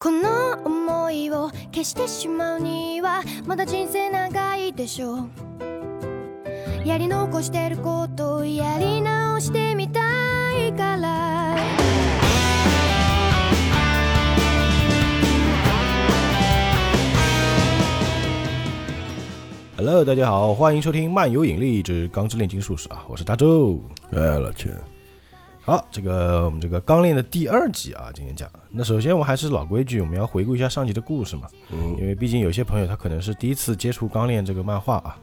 この想いを消してしまうにはまだ人生長いでしょう。やり残してることをやり直してみたいから，Hello，大家好，欢迎收听漫游引力之钢之炼金术士啊，我是大周。哎，老钱，好，这个我们这个钢炼的第二集啊，今天讲。那首先我还是老规矩，我们要回顾一下上集的故事嘛，嗯因为毕竟有些朋友他可能是第一次接触钢炼这个漫画啊。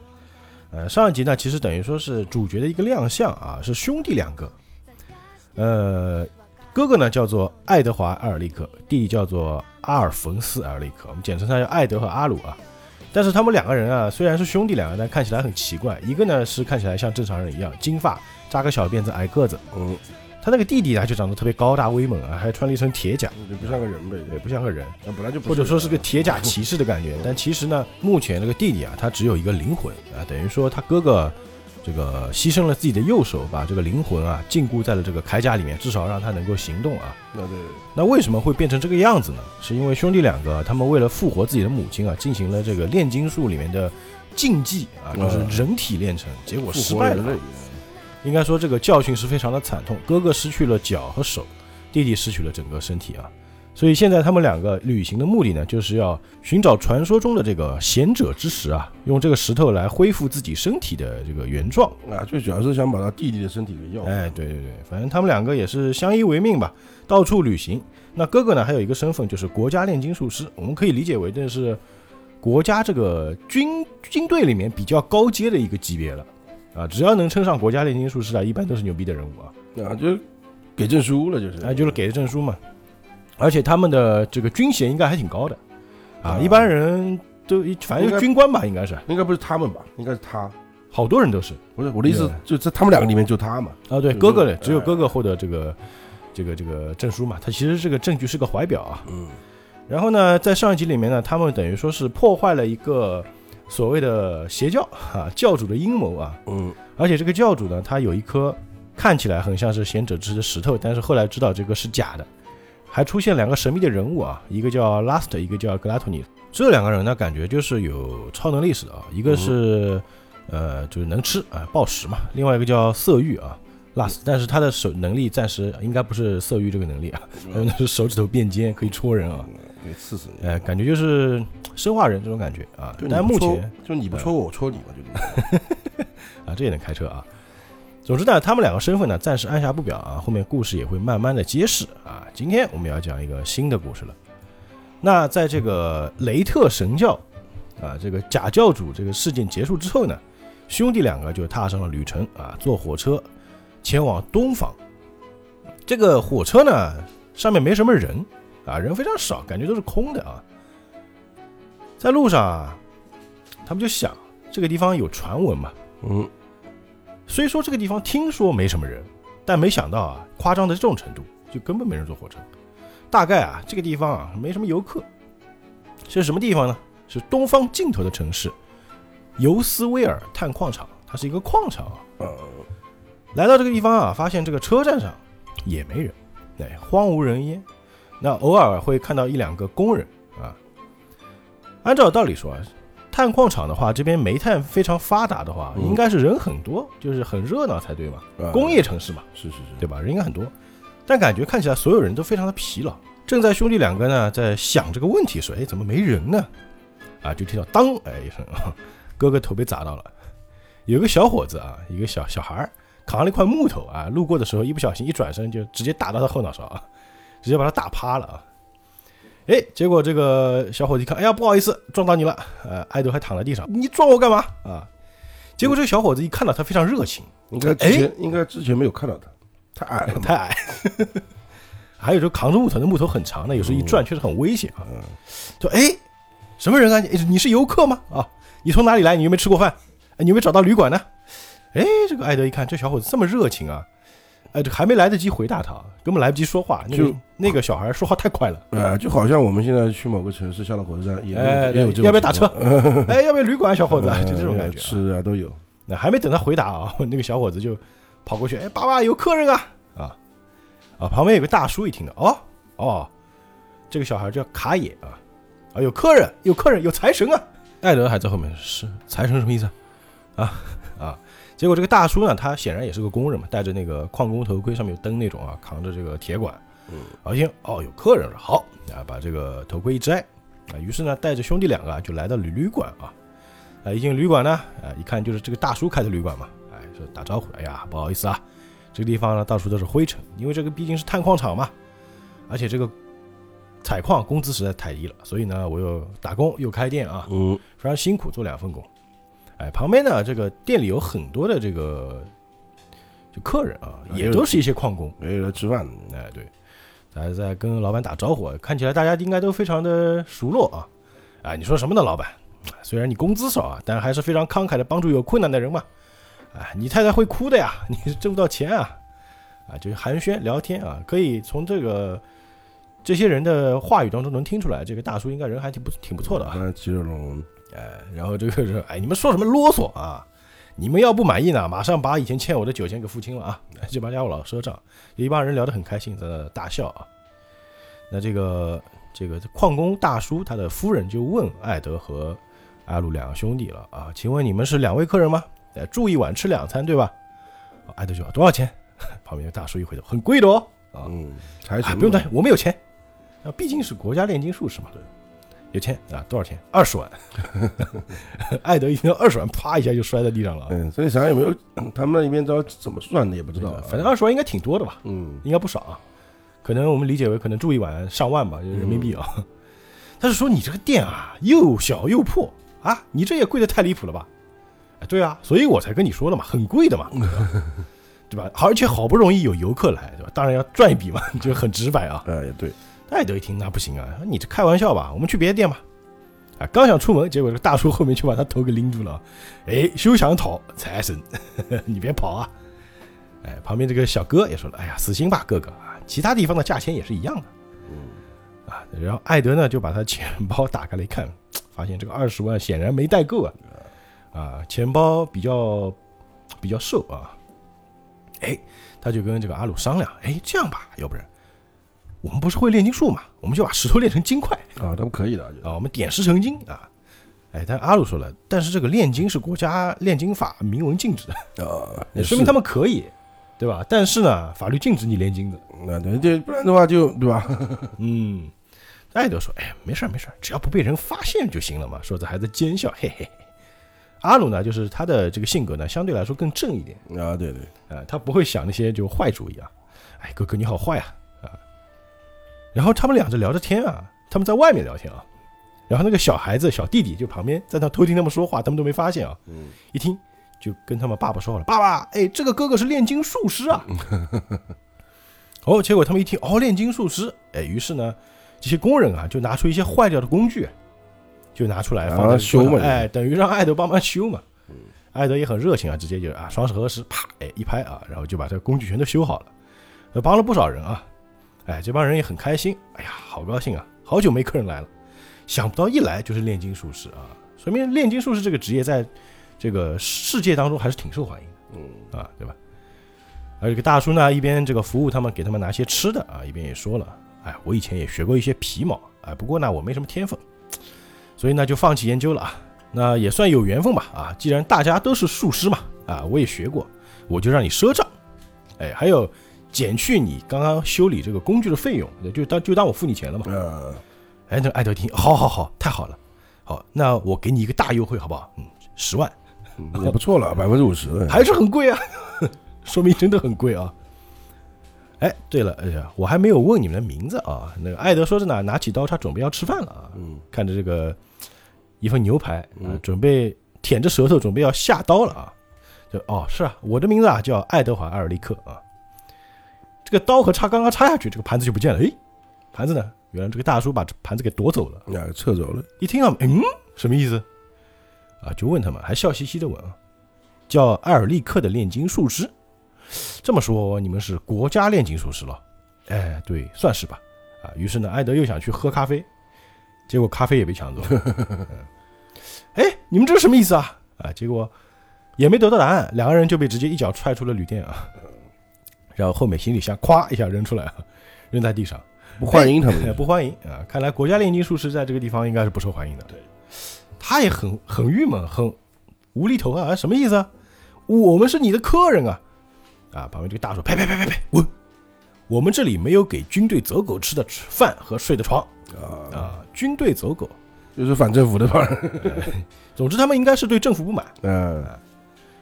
呃，上一集呢，其实等于说是主角的一个亮相啊，是兄弟两个。呃，哥哥呢叫做爱德华·埃尔利克，弟弟叫做阿尔冯斯·埃尔利克，我们简称他叫艾德和阿鲁啊。但是他们两个人啊，虽然是兄弟两个，但看起来很奇怪。一个呢是看起来像正常人一样，金发，扎个小辫子，矮个子。嗯，他那个弟弟啊，就长得特别高大威猛啊，还穿了一身铁甲，就不像个人呗，也不像个人。那本来就不或者说是个铁甲骑士的感觉。但其实呢，目前这个弟弟啊，他只有一个灵魂啊，等于说他哥哥这个牺牲了自己的右手，把这个灵魂啊禁锢在了这个铠甲里面，至少让他能够行动啊。那对，那为什么会变成这个样子呢？是因为兄弟两个他们为了复活自己的母亲啊，进行了这个炼金术里面的禁忌啊，就是人体炼成，结果失败了。应该说这个教训是非常的惨痛，哥哥失去了脚和手，弟弟失去了整个身体啊。所以现在他们两个旅行的目的呢，就是要寻找传说中的这个贤者之石啊，用这个石头来恢复自己身体的这个原状。啊，最主要是想把他弟弟的身体给要。哎，对对对，反正他们两个也是相依为命吧，到处旅行。那哥哥呢，还有一个身份就是国家炼金术师，我们可以理解为这是国家这个军军队里面比较高阶的一个级别了啊。只要能称上国家炼金术师啊，一般都是牛逼的人物啊。啊，就给证书了，就是，啊，就是给的证书嘛。而且他们的这个军衔应该还挺高的啊，啊一般人都反正军官吧，应该是应该不是他们吧？应该是他，好多人都是不是我的意思，就在他们两个里面就他嘛。啊。对，哥哥嘞只有哥哥获得这个这个这个证书嘛，他其实这个证据是个怀表啊。嗯，然后呢，在上一集里面呢，他们等于说是破坏了一个所谓的邪教啊，教主的阴谋啊。嗯，而且这个教主呢，他有一颗看起来很像是贤者之石的石头，但是后来知道这个是假的。还出现两个神秘的人物啊，一个叫 Last，一个叫格拉托尼。这两个人呢，感觉就是有超能力似的啊，一个是、呃就是能吃啊暴食嘛，另外一个叫色欲啊 Last，但是他的手能力暂时应该不是色欲这个能力啊，他用的是手指头变尖可以戳人啊，给刺死你。哎，感觉就是生化人这种感觉啊但目前就你不戳我，我戳你嘛，就 啊，这也能开车啊。总之呢，他们两个身份呢暂时按下不表啊，后面故事也会慢慢的揭示啊。今天我们要讲一个新的故事了。那在这个雷特神教啊，这个假教主这个事件结束之后呢，兄弟两个就踏上了旅程啊，坐火车前往东方。这个火车呢上面没什么人啊，人非常少，感觉都是空的啊。在路上啊，他们就想这个地方有传闻嘛，嗯，虽说这个地方听说没什么人，但没想到啊，夸张的这种程度，就根本没人坐火车。大概啊，这个地方啊没什么游客。这是什么地方呢？是东方尽头的城市——尤斯威尔探矿场，它是一个矿场啊。呃，来到这个地方啊，发现这个车站上也没人，哎，荒无人烟。那偶尔会看到一两个工人啊。按照道理说啊，探矿场的话，这边煤炭非常发达的话，嗯应该是人很多，就是很热闹才对嘛。啊工业城市嘛，是是是，对吧？人应该很多，但感觉看起来所有人都非常的疲劳。正在兄弟两个呢在想这个问题，说：“哎，怎么没人呢？”啊，就听到当哎一声，哥哥头被砸到了。有个小伙子啊，一个小小孩儿扛了一块木头啊，路过的时候一不小心一转身就直接打到他后脑勺啊，直接把他打趴了啊。哎，结果这个小伙子一看，哎呀，不好意思，撞到你了。呃，爱豆还躺在地上，你撞我干嘛啊？结果这个小伙子一看到他非常热情，应该之前应该之前没有看到他，太矮了。太矮。还有时候扛着木头，那木头很长的，有时候一转确实很危险啊。嗯，说哎，什么人啊？你你是游客吗？啊，你从哪里来？你有没有吃过饭？哎，你有没有找到旅馆呢？哎，这个艾德一看，这小伙子这么热情啊，哎，这还没来得及回答他，根本来不及说话。那个就那个小孩说话太快了，呃，就好像我们现在去某个城市下了火车站，也哎，也有这种要不要打车？哎，要不要旅馆？小伙子，嗯 就这种感觉啊。吃啊都有。那还没等他回答啊，那个小伙子就跑过去，哎，爸爸有客人啊啊啊！旁边有个大叔一听到，哦哦，这个小孩叫卡野啊，啊，有客人，有客人，有财神啊！艾德还在后面，是财神什么意思啊？啊啊！结果这个大叔呢，他显然也是个工人嘛，戴着那个矿工头盔，上面有灯那种啊，扛着这个铁管。嗯，啊，一听哦，有客人了，好啊，把这个头盔一摘啊，于是呢，带着兄弟两个啊，就来到旅旅馆啊。啊，一进旅馆呢，啊，一看就是这个大叔开的旅馆嘛，哎，说打招呼，哎呀，不好意思啊，这个地方呢到处都是灰尘，因为这个毕竟是探矿场嘛，而且这个采矿工资实在太低了，所以呢，我又打工又开店啊，嗯，非常辛苦，做两份工。哎，旁边呢，这个店里有很多的这个就客人啊，也都是一些矿工，没有来吃饭，哎，对，大家在跟老板打招呼，看起来大家应该都非常的熟络啊。哎，你说什么呢，老板？虽然你工资少啊，但还是非常慷慨的帮助有困难的人嘛。哎，你太太会哭的呀，你是挣不到钱啊。啊，就是寒暄聊天啊，可以从这个这些人的话语当中能听出来，这个大叔应该人还挺不挺不错的啊。哎，然后这个是，哎，你们说什么啰嗦啊？你们要不满意呢，马上把以前欠我的酒钱给付清了啊！这帮家伙老赊账，一帮人聊得很开心，在那大笑啊。那这个这个矿工大叔他的夫人就问艾德和阿鲁两个兄弟了啊，请问你们是两位客人吗？哎，住一晚吃两餐对吧？艾德就说多少钱？旁边的大叔一回头，很贵的哦。啊，嗯，不用担心，我们有钱。啊，毕竟是国家炼金术士嘛。对，有钱啊，多少钱？二十万。艾德一听到二十万，啪一下就摔在地上了啊。嗯，所以想想有没有他们那边知道怎么算的也不知道啊，反正二十万应该挺多的吧？嗯，应该不少啊。可能我们理解为可能住一晚上万吧，就是人民币啊。他是说你这个店啊，又小又破啊，你这也贵的太离谱了吧？哎，对啊，所以我才跟你说了嘛，很贵的嘛，对吧？对吧？而且好不容易有游客来，对吧？当然要赚一笔嘛，就很直白啊。哎，也对，艾德一听，那不行啊，你这开玩笑吧？我们去别的店吧。啊，刚想出门，结果这个大叔后面就把他头给拎住了。哎，休想逃，财神，你别跑啊！哎，旁边这个小哥也说了，哎呀，死心吧，哥哥啊，其他地方的价钱也是一样的。嗯，啊，然后艾德呢就把他钱包打开了一看，发现这个二十万显然没带够啊，啊，钱包比较比较瘦啊，哎，他就跟这个阿鲁商量，哎，这样吧，要不然我们不是会炼金术嘛，我们就把石头炼成金块啊，他们可以的，啊，我们点石成金啊，哎，但阿鲁说了，但是这个炼金是国家炼金法明文禁止的，啊，也说明他们们可以，对吧？但是呢，法律禁止你炼金的。那对对，不然的话就对吧？嗯，艾德说：“哎，没事儿没事儿，只要不被人发现就行了嘛。”说着还在奸笑，嘿嘿嘿。阿鲁呢，就是他的这个性格呢，相对来说更正一点，啊，对对，啊、他不会想那些就坏主意啊。哎，哥哥你好坏啊啊！然后他们俩就聊着天啊，他们在外面聊天啊，然后那个小孩子小弟弟就旁边在那偷听他们说话，他们都没发现啊。嗯，一听就跟他们爸爸说话了：“爸爸，哎，这个哥哥是炼金术师啊。”哦，结果他们一听，哦，炼金术师，哎，于是呢，这些工人啊就拿出一些坏掉的工具，就拿出来放在啊修嘛哎，等于让艾德帮忙修嘛。嗯艾德也很热情啊，直接就啊双手合十，啪，哎一拍啊，然后就把这个工具全都修好了，呃帮了不少人啊，哎，这帮人也很开心，哎呀，好高兴啊，好久没客人来了，想不到一来就是炼金术士啊，说明炼金术士这个职业在这个世界当中还是挺受欢迎的。嗯，啊，对吧？而这个大叔呢，一边这个服务他们，给他们拿些吃的啊，一边也说了，哎，我以前也学过一些皮毛，哎，不过呢，我没什么天分，所以呢就放弃研究了啊。那也算有缘分吧，啊，既然大家都是术师嘛，啊，我也学过，我就让你赊账，哎，还有减去你刚刚修理这个工具的费用，就当就当我付你钱了嘛。嗯，哎，那艾德听，好好好，太好了，好，那我给你一个大优惠，好不好？嗯，十万。嗯也不错了，百分之五十，还是很贵啊，说明真的很贵啊。哎，对了，哎呀，我还没有问你们的名字啊。那个艾德说着呢，拿起刀叉准备要吃饭了啊，嗯，看着这个一份牛排啊嗯，准备舔着舌头准备要下刀了啊。就哦，是啊，我的名字啊叫爱德华·艾尔利克啊。这个刀和叉刚刚插下去，这个盘子就不见了。诶，盘子呢？原来这个大叔把这盘子给夺走了。啊，撤走了，一听啊，嗯，什么意思？啊，就问他们，还笑嘻嘻的问啊，叫艾尔利克的炼金术师。这么说，你们是国家炼金术师了？哎，对，算是吧。啊，于是呢，艾德又想去喝咖啡，结果咖啡也被抢走了。嗯哎，你们这是什么意思啊？啊，结果也没得到答案，两个人就被直接一脚踹出了旅店啊。然后后面行李箱咵一下扔出来了，扔在地上。不欢迎他哎们，不欢迎啊！看来国家炼金术师在这个地方应该是不受欢迎的。对，他也很很郁闷，很无厘头啊！什么意思啊？我们是你的客人啊！啊，旁边这个大叔，呸呸呸呸呸，滚！我们这里没有给军队走狗吃的吃饭和睡的床啊，啊！军队走狗，就是反政府的吧？总之他们应该是对政府不满，嗯，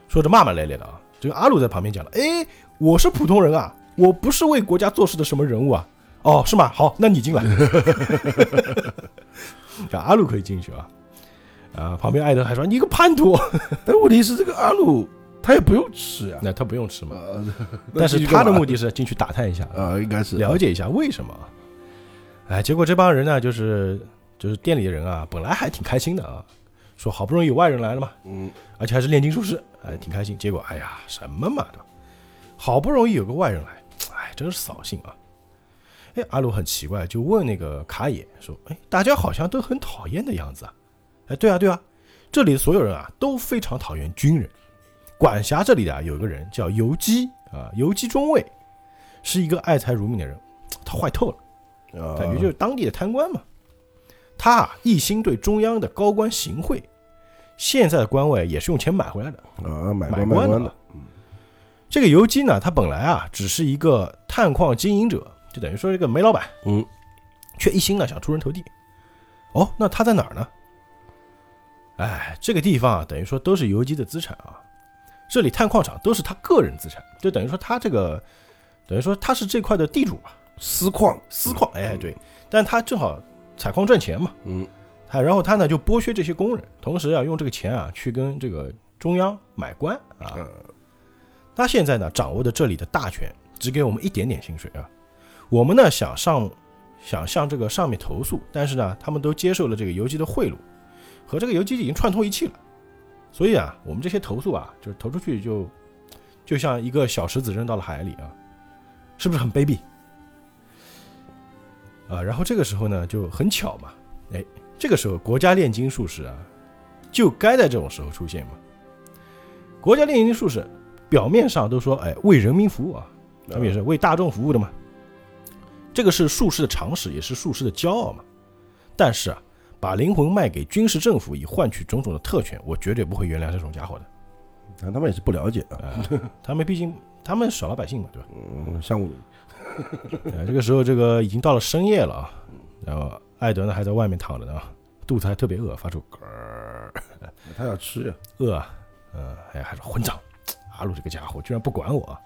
说着骂骂咧咧的啊。这个阿鲁在旁边讲了，哎，我是普通人啊，我不是为国家做事的什么人物啊。哦，是吗？好，那你进来。这阿鲁可以进去啊。啊，旁边艾德还说：“你个叛徒！” 但问题是这个阿鲁他也不用吃呀，那他不用吃嘛，啊，但是他的目的的是进去打探一下，啊，应该是了解一下为什么。哎，结果这帮人呢，就是就是店里的人啊，本来还挺开心的啊，说好不容易有外人来了嘛，嗯，而且还是炼金术师，哎，挺开心。结果哎呀，什么嘛的，好不容易有个外人来，哎，真是扫兴啊。哎，阿鲁很奇怪，就问那个卡野说：“哎，大家好像都很讨厌的样子啊？”哎，对啊，对啊，这里的所有人啊都非常讨厌军人。管辖这里的啊有个人叫游击啊，游击中尉，是一个爱财如命的人，他坏透了，啊，感觉就是当地的贪官嘛。他啊一心对中央的高官行贿，现在的官位也是用钱买回来的。啊，买买官的这个游击呢，他本来啊只是一个探矿经营者，就等于说这个煤老板，嗯，却一心呢想出人头地。哦，那他在哪儿呢？哎，这个地方啊，等于说都是游击的资产啊。这里探矿场都是他个人资产，就等于说他这个，等于说他是这块的地主吧，私矿，私矿。哎，对，但他正好采矿赚钱嘛，嗯，他然后他呢就剥削这些工人，同时啊用这个钱啊去跟这个中央买官啊。他现在呢掌握的这里的大权，只给我们一点点薪水啊。我们呢想上想向这个上面投诉，但是呢他们都接受了这个游击的贿赂，和这个游击已经串通一气了。所以啊，我们这些投诉啊，就是投出去就就像一个小石子扔到了海里啊，是不是很卑鄙？啊，然后这个时候呢就很巧嘛，哎，这个时候国家炼金术士啊，就该在这种时候出现嘛。国家炼金术士表面上都说，哎，为人民服务啊，他们也是为大众服务的嘛。这个是术士的常识，也是术士的骄傲嘛。但是啊，把灵魂卖给军事政府以换取种种的特权，我绝对不会原谅这种家伙的。啊他们也是不了解啊，啊，他们毕竟他们小老百姓嘛，对吧？嗯，像我呃，这个时候这个已经到了深夜了啊，然后艾德呢还在外面躺着呢，肚子还特别饿，发出咯儿他要吃呀，饿啊，嗯，哎，还是混账！阿鲁这个家伙居然不管我啊！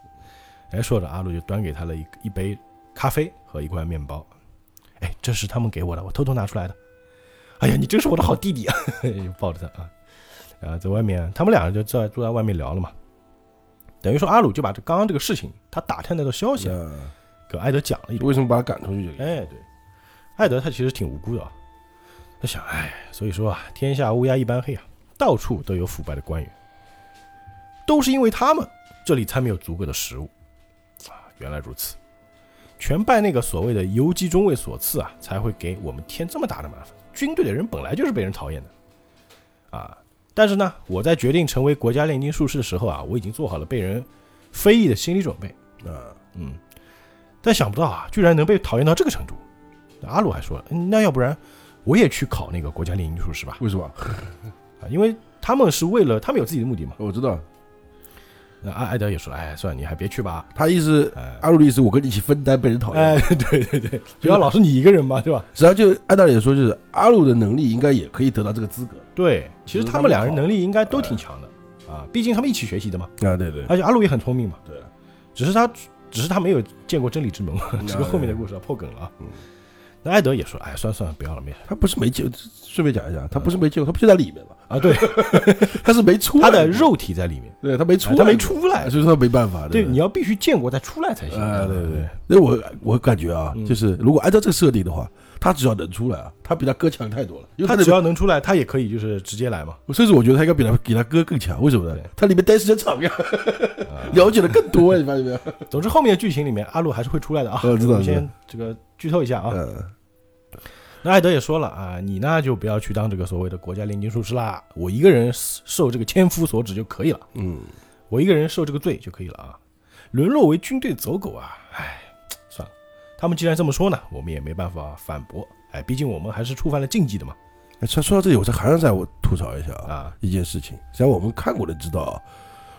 哎，说着阿鲁就端给他了一一杯咖啡和一块面包。哎，这是他们给我的，我偷偷拿出来的。哎呀，你真是我的好弟弟啊！就抱着他啊，然后在外面，他们两个就在坐在外面聊了嘛。等于说阿鲁就把这刚刚这个事情，他打探到的消息啊，给艾德讲了一遍。为什么把他赶出去？这个，哎，对，艾德他其实挺无辜的啊。他想，哎，所以说啊，天下乌鸦一般黑啊，到处都有腐败的官员，都是因为他们，这里才没有足够的食物啊。原来如此，全拜那个所谓的游击中尉所赐啊，才会给我们添这么大的麻烦。军队的人本来就是被人讨厌的啊。但是呢，我在决定成为国家炼金术士的时候啊，我已经做好了被人非议的心理准备。啊，嗯，但想不到啊，居然能被讨厌到这个程度。阿鲁还说，嗯那要不然我也去考那个国家炼金术士吧？为什么？啊，因为他们是为了他们有自己的目的嘛。我知道，那艾艾德也说，哎，算了，你还别去吧。他意思，哎阿鲁的意思，我跟你一起分担被人讨厌。哎，对对对，不要老是你一个人嘛，对吧？实际上就按道理说，就是阿鲁的能力应该也可以得到这个资格对，其实他们两人能力应该都挺强的啊，毕竟他们一起学习的嘛。啊，对对而且阿鲁也很聪明嘛，对，只是他只是他没有见过真理之门，这个后面的故事要破梗了啊。那艾德也说，哎，算了算了，不要了，没事他不是没救，顺便讲一下，他不是没救，他不就在里面吗？啊。对，他是没出来，他的，肉体在里面，对他没出他没出来，所以说他没办法。对，不你要必须见过再出来才行。啊，对对对，那我我感觉啊，嗯就是如果按照这个设定的话，他只要能出来啊，他比他哥强太多了，因为他只要能出来，他也可以就是直接来嘛。甚至我觉得他应该比他比他哥更强，为什么呢？他里面待时间长呀，啊 了解的更多，你发现没有？总之后面的剧情里面，阿路还是会出来的啊。我知道们知道先这个剧透一下啊。嗯，那艾德也说了啊，你呢就不要去当这个所谓的国家炼金术师啦，我一个人受这个千夫所指就可以了，嗯，我一个人受这个罪就可以了啊。沦落为军队走狗啊，唉，算了，他们既然这么说呢，我们也没办法反驳。哎，毕竟我们还是触犯了禁忌的嘛。哎，说说到这里，我再还要再我吐槽一下啊，啊，一件事情，实际上我们看过的知道啊，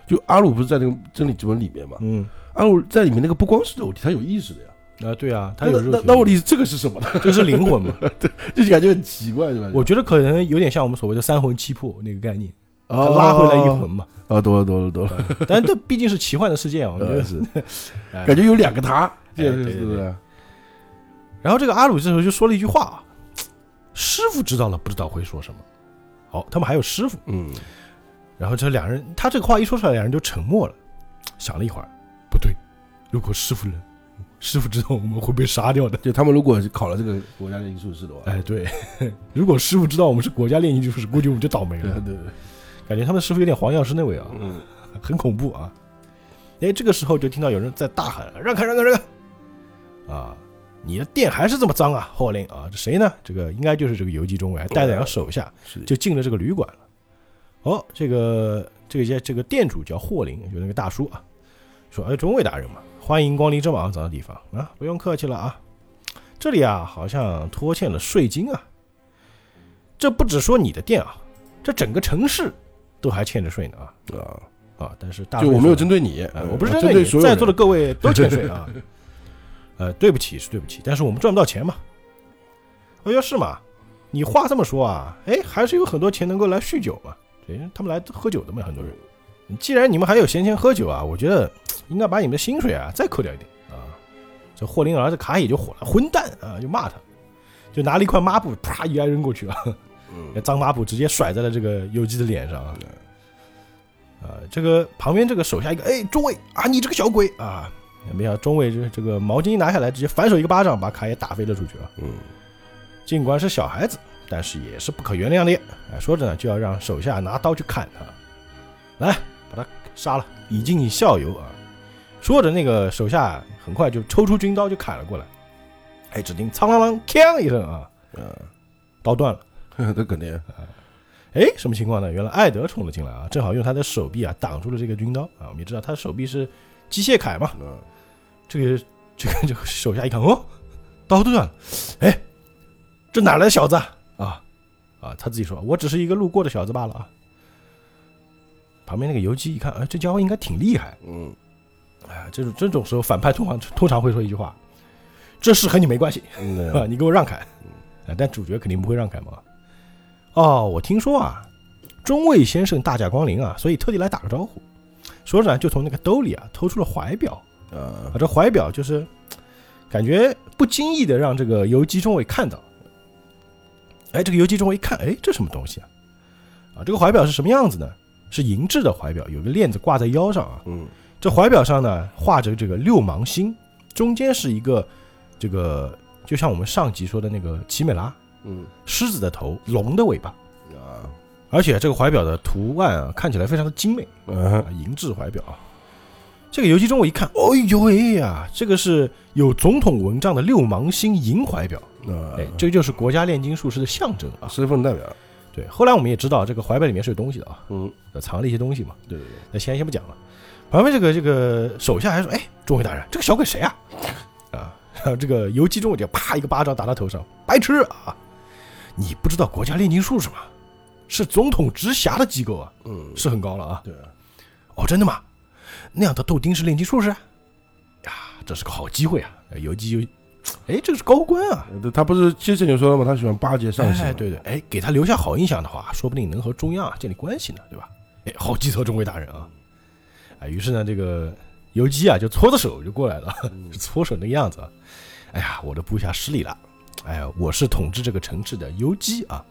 就阿鲁不是在那个真理之门里面嘛，嗯，阿鲁在里面那个不光是肉体，他有意识的呀。啊，对啊，他有肉体那那问题是这个是什么呢？这是灵魂嘛？就是感觉很奇怪，对吧？我觉得可能有点像我们所谓的三魂七魄那个概念，他哦拉回来一魂嘛。啊，多了多了多了，但这毕竟是奇幻的世界啊，我觉得呃 是哎感觉有两个他，这对对是不是？然后这个阿鲁这时候就说了一句话啊：“师傅知道了，不知道会说什么。”好，他们还有师傅。嗯，然后这两人，他这个话一说出来，两人就沉默了，想了一会儿，不对，如果师傅人，师傅知道我们会被杀掉的。就他们如果考了这个国家炼金术士的话，哎，对，如果师傅知道我们是国家炼金术士，估计我们就倒霉了。对对对，感觉他们的师傅有点黄药师那味啊，嗯，很恐怖啊。哎，这个时候就听到有人在大喊：“让开，让开，让开！”啊，你的店还是这么脏啊，霍林啊，这谁呢？这个应该就是这个游击中尉，还带着两个手下，是就进了这个旅馆了。哦，这个这个这这个店主叫霍林，就那个大叔啊，说：“哎，中尉大人嘛，欢迎光临这么肮脏的地方啊，不用客气了啊。这里啊，好像拖欠了税金啊。这不只说你的店啊，这整个城市都还欠着税呢啊啊，啊！但是大就我没有针对你，哎，我不是针针对你，所有在座的各位都欠税啊。呃，对不起是对不起，但是我们赚不到钱嘛。哎呦，是吗？你话这么说啊，哎，还是有很多钱能够来酗酒嘛。对，他们来喝酒的嘛，很多人。既然你们还有闲钱喝酒啊，我觉得应该把你们的薪水啊再扣掉一点啊。这霍林儿子卡也就火了，混蛋啊，就骂他，就拿了一块抹布，啪一挨扔过去啊。嗯那脏抹布直接甩在了这个游击的脸上啊！啊，这个旁边这个手下一个，哎，中尉啊，你这个小鬼啊！没想到中尉这这个毛巾一拿下来，直接反手一个巴掌把卡也打飞了出去啊！嗯，尽管是小孩子，但是也是不可原谅的。哎，说着呢，就要让手下拿刀去砍他，来把他杀了，以儆你效尤啊！说着，那个手下很快就抽出军刀就砍了过来。哎，只听“苍啷啷”锵一声啊，刀断了。嗯，这肯定，哎，什么情况呢？原来艾德冲了进来啊，正好用他的手臂啊挡住了这个军刀啊。我们也知道他的手臂是机械铠嘛，嗯，这个这个这个手下一看，哦，刀断了，哎，这哪来的小子啊？啊啊！他自己说，我只是一个路过的小子罢了啊。旁边那个游击一看，哎，这家伙应该挺厉害。嗯，哎，这种这种时候，反派通常通常会说一句话：“这事和你没关系嗯 啊，你给我让开。”啊，但主角肯定不会让开嘛。哦，我听说啊，中尉先生大驾光临啊，所以特地来打个招呼。说着呢，就从那个兜里啊偷出了怀表啊啊，，这怀表就是感觉不经意的让这个游击中尉看到。哎，这个游击中尉一看，哎，这什么东西啊？啊，这个怀表是什么样子呢？是银质的怀表，有个链子挂在腰上啊。嗯，这怀表上呢画着这个六芒星，中间是一个这个，就像我们上集说的那个奇美拉嗯，狮子的头，龙的尾巴，啊，而且这个怀表的图案啊看起来非常的精美嗯啊，银质怀表啊。这个游戏中我一看，哦呦喂呀，这个是有总统纹章的六芒星银怀表，啊，哎，这就是国家炼金术师的象征啊。身份代表，对，后来我们也知道这个怀表里面是有东西的啊，嗯，藏了一些东西嘛。对对对，那先先不讲了。旁边这个这个手下还说：“哎，中尉大人，这个小鬼谁啊？”啊，然 后这个游击中尉就啪一个巴掌打他头上，白痴啊！你不知道国家炼金术是吗？是总统直辖的机构啊，嗯，是很高了啊。对啊，哦，真的吗？那样的豆丁是炼金术士啊？呀，这是个好机会啊！游击就，哎，这个是高官啊。呃他不是之前就说了吗？他喜欢巴结上司，哎，对对，哎，给他留下好印象的话，说不定能和中央啊建立关系呢，对吧？哎，好计策，中尉大人啊！啊，于是呢，这个游击啊就搓着手就过来了，嗯搓手那个样子啊。哎呀，我的部下失礼了，哎呀，我是统治这个城市的游击啊，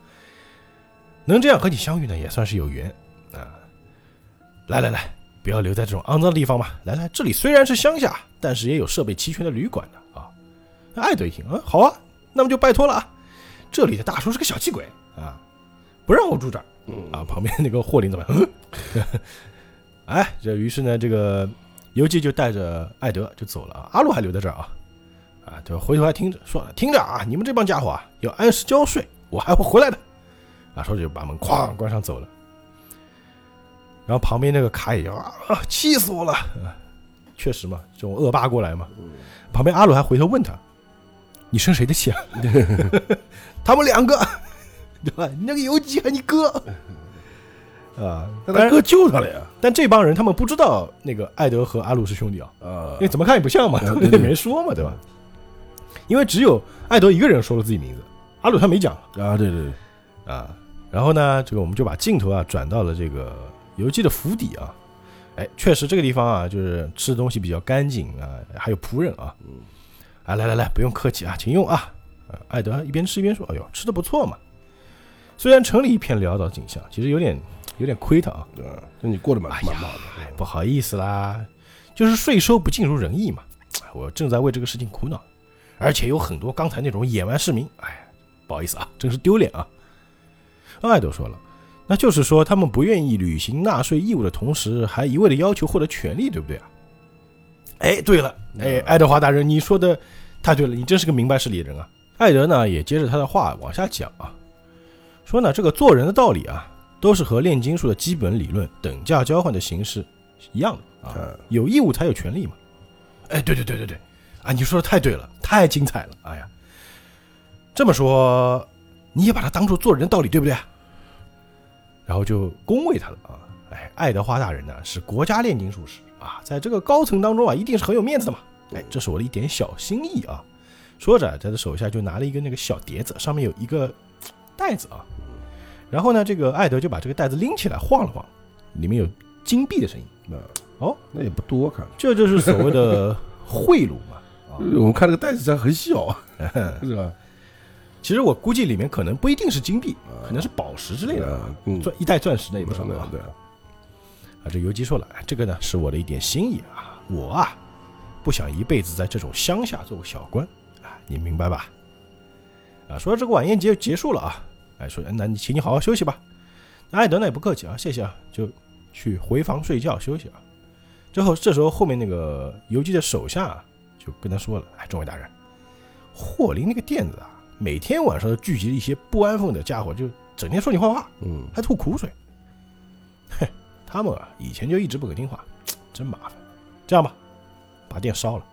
能这样和你相遇呢，也算是有缘啊。来来来，不要留在这种肮脏的地方嘛。来来，这里虽然是乡下，但是也有设备齐全的旅馆的啊。艾德一听，啊，好啊，那么就拜托了啊。这里的大叔是个小气鬼啊，不让我住这儿嗯啊。旁边那个霍林怎么样？嗯 哎，这于是呢，这个游记就带着艾德就走了啊，阿鲁还留在这儿啊，啊，就回头还听着说了，听着啊，你们这帮家伙啊，要按时交税，我还会回来的，啊，说着就把门哐关上走了。然后旁边那个卡也就啊，啊气死我了！啊确实嘛，这种恶霸过来嘛。旁边阿鲁还回头问他，你生谁的气啊？他们两个，对吧？你那个游击和你哥啊？但但他哥救他了呀，但这帮人他们不知道那个艾德和阿鲁是兄弟啊，啊因为怎么看也不像嘛，啊对对，没说嘛，对吧？因为只有艾德一个人说了自己名字，阿鲁他没讲啊，对对对，啊。然后呢，这个我们就把镜头啊转到了这个游击的府邸啊。哎，确实这个地方啊，就是吃的东西比较干净啊，还有仆人啊。嗯，啊，来来来，不用客气啊，请用啊。呃，艾德一边吃一边说：“哎呦，吃的不错嘛。虽然城里一片潦倒景象，其实有点有点亏他啊。那你过得蛮蛮好的，哎，不好意思啦，就是税收不尽如人意嘛。哎我正在为这个事情苦恼，而且有很多刚才那种野蛮市民，哎，不好意思啊，真是丢脸啊。艾德说了，那就是说他们不愿意履行纳税义务的同时，还一味的要求获得权利，对不对啊？哎，对了，哎，爱德华大人，你说的太对了，你真是个明白事理的人啊。艾德呢，也接着他的话往下讲啊，说呢，这个做人的道理啊，都是和炼金术的基本理论等价交换的形式一样的啊，嗯有义务才有权利嘛。哎，对对对对对，啊，你说的太对了，太精彩了，哎呀，这么说你也把它当做做人的道理，对不对？然后就恭维他了啊，哎，爱德华大人呢是国家炼金术士啊，在这个高层当中啊，一定是很有面子的嘛。哎，这是我的一点小心意啊。说着，他的手下就拿了一个那个小碟子，上面有一个袋子啊。然后呢，这个艾德就把这个袋子拎起来晃了晃，里面有金币的声音。那哦，那也不多看，这就是所谓的贿赂嘛。啊，我们看这个袋子上很小啊，是吧？其实我估计里面可能不一定是金币，可能是宝石之类的啊，嗯，钻一袋钻石那也不少对啊。对，啊，这游击说了，哎这个呢是我的一点心意啊，我啊不想一辈子在这种乡下做个小官啊，你明白吧？啊，说这个晚宴结结束了啊，哎，说那你请你好好休息吧。那艾德呢也不客气啊，谢谢啊，就去回房睡觉休息啊。之后这时候后面那个游击的手下啊就跟他说了，哎，众位大人，霍林那个店子啊，每天晚上都聚集了一些不安分的家伙，就整天说你坏话，嗯，还吐苦水。嘿，他们啊，以前就一直不肯听话，真麻烦。这样吧，把店烧了。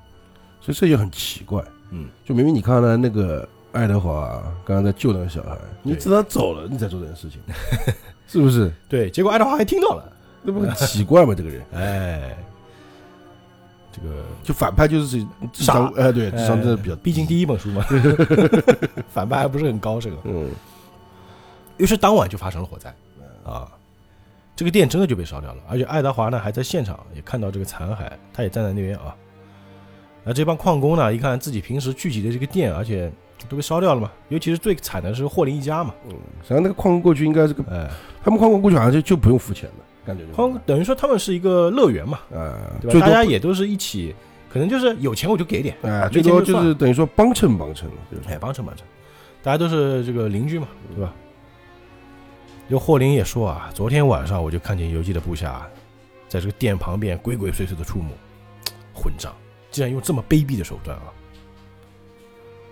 所以这就很奇怪，嗯，就明明你看到那个爱德华刚刚在救那个小孩，你对知道他走了，你才做这件事情，是不是？对，结果爱德华还听到了。那不很奇怪吗？这个人 哎，这个就反派就是智智商，哎，对，智商真的比较，毕竟第一本书嘛，反派还不是很高，这个。嗯，于是当晚就发生了火灾啊，这个店真的就被烧掉了，而且爱德华呢还在现场也看到这个残骸，他也站在那边啊。那这帮矿工呢，一看自己平时聚集的这个店，而且都被烧掉了嘛，尤其是最惨的是霍林一家嘛，嗯，实际上那个矿工过去应该是个，哎，他们矿工过去好像就就不用付钱了感觉就，矿等于说他们是一个乐园嘛，啊，对吧？大家也都是一起，可能就是有钱我就给点，啊，最多就是等于说帮衬帮衬了，就是哎，帮衬帮衬，大家都是这个邻居嘛，对吧？就霍林也说啊，昨天晚上我就看见游击的部下在这个店旁边鬼鬼祟祟的出没，混账，竟然用这么卑鄙的手段啊！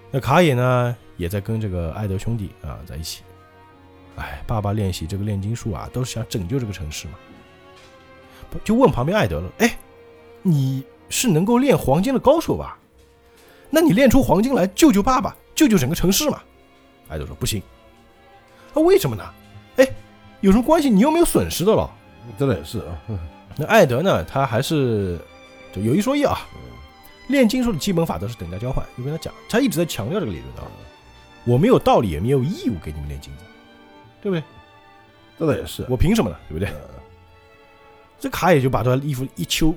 那卡野呢，也在跟这个艾德兄弟啊在一起。哎，爸爸练习这个炼金术啊，都是想拯救这个城市嘛。就问旁边艾德了，哎，你是能够炼黄金的高手吧？那你炼出黄金来救救爸爸，救救整个城市嘛？艾德说不行。啊，为什么呢？哎，有什么关系？你又没有损失的了。这倒也是啊，那艾德呢？他还是就有一说一啊，炼金术的基本法则是等价交换。就跟他讲，他一直在强调这个理论啊。我没有道理，也没有义务给你们炼金子，对不对？这倒也是，我凭什么呢？对不对？这卡也就把他衣服一揪，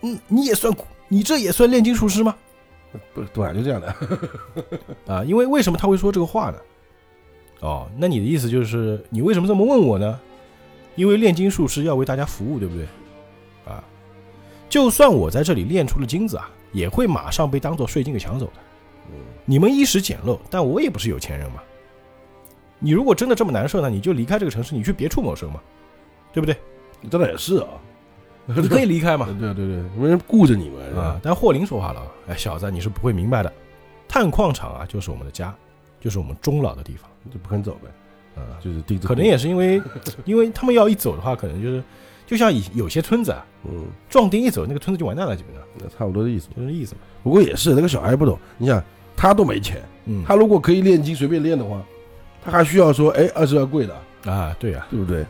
嗯，你也算，你这也算炼金术师吗？不本来就这样的，啊，因为为什么他会说这个话呢？哦，那你的意思就是你为什么这么问我呢？因为炼金术师要为大家服务，对不对？啊，就算我在这里炼出了金子啊，也会马上被当做税金给抢走的。嗯，你们衣食简陋，但我也不是有钱人嘛。你如果真的这么难受呢，你就离开这个城市，你去别处谋生嘛，对不对？真的也是啊，你可以离开嘛。对对对，没人顾着你们啊，，但霍林说话了，哎，小子，你是不会明白的，探矿场啊，就是我们的家，就是我们终老的地方。就不肯走呗，啊，就是钉子户，可能也是因为，因为他们要一走的话，可能就是，就像以有些村子啊，嗯，壮丁一走，那个村子就完蛋了，基本上那差不多的意思。就是意思嘛。不过也是那个小孩不懂，你想他都没钱，嗯，他如果可以炼金随便炼的话，他还需要说，哎，二十二贵的，啊，对呀、对不对？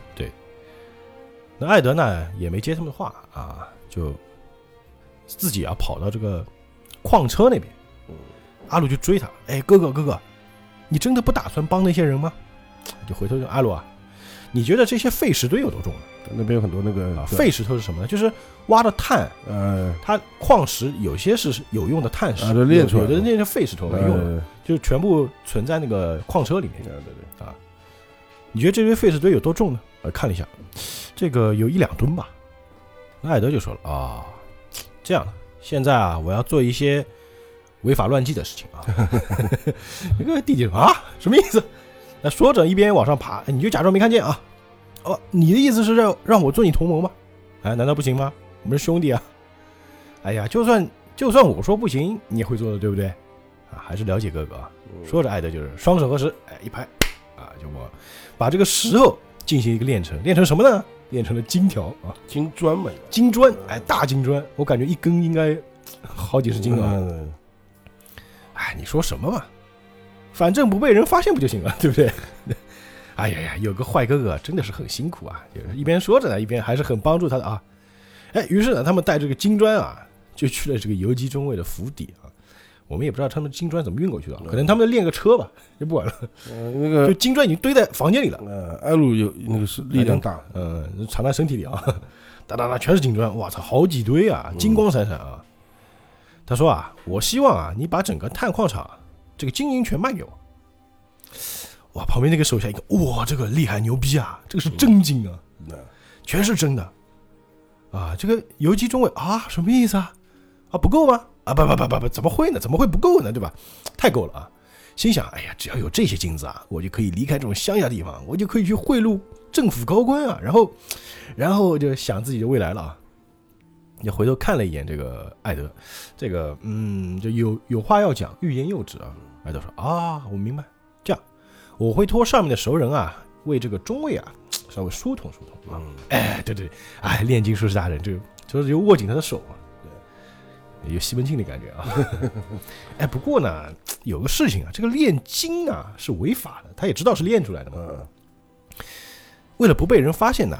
那艾德呢也没接他们的话啊，就自己啊跑到这个矿车那边。阿鲁就追他，哎，哥哥哥哥，你真的不打算帮那些人吗？就回头就阿鲁啊，你觉得这些废石堆有多重呢？那边有很多那个啊，废石头是什么呢？就是挖的碳，呃它矿石有些是有用的碳石，啊炼出来的有的那些废石头没用就全部存在那个矿车里面。对对对啊，你觉得这堆废石堆有多重呢？呃，看了一下，这个有一两吨吧。那艾德就说了啊，这样，现在啊，我要做一些违法乱纪的事情啊。那个弟弟啊，什么意思？那说着一边往上爬，哎你就假装没看见啊。哦，你的意思是让让我做你同谋吗？哎，难道不行吗？我们是兄弟啊。哎呀，就算就算我说不行，你也会做的，对不对？啊，还是了解哥哥啊。说着，艾德就是双手合十，哎，一拍，啊，就我把这个石头进行一个炼成，炼成什么呢？炼成了金条啊，金砖嘛，金砖，哎，大金砖，我感觉一根应该好几十斤啊。嗯哎，你说什么嘛？反正不被人发现不就行了，对不对？哎呀呀，有个坏哥哥真的是很辛苦啊，就是一边说着呢，一边还是很帮助他的啊。哎，于是呢，他们带这个金砖啊，就去了这个游击中尉的府邸啊。我们也不知道他们金砖怎么运过去的，可能他们练个车吧，就不管了。呃那就金砖已经堆在房间里了，呃，艾鲁有那个是力量大，嗯，藏在身体里啊，哒哒哒，全是金砖，哇操，好几堆啊，金光闪闪啊。他说啊，我希望啊，你把整个碳矿场这个经营权卖给我。哇，旁边那个手下一看，哇，这个厉害牛逼啊，这个是真金啊，那全是真的。啊，这个游击中尉啊，什么意思啊？啊，不够吗？啊，不不不不不，怎么会呢？怎么会不够呢？对吧？太够了啊！心想，哎呀，只要有这些金子啊，我就可以离开这种乡下地方，我就可以去贿赂政府高官啊，然后，然后就想自己的未来了啊。也回头看了一眼这个艾德，这个嗯，就有有话要讲，欲言又止啊。艾德说啊，我明白，这样我会托上面的熟人啊，为这个中尉啊稍微疏通疏通啊。哎，对对，哎，炼金术士大人，这个就是就握紧他的手啊，对，有西门庆的感觉啊。哎，不过呢，有个事情啊，这个炼金啊是违法的，他也知道是炼出来的嘛。嗯为了不被人发现呢，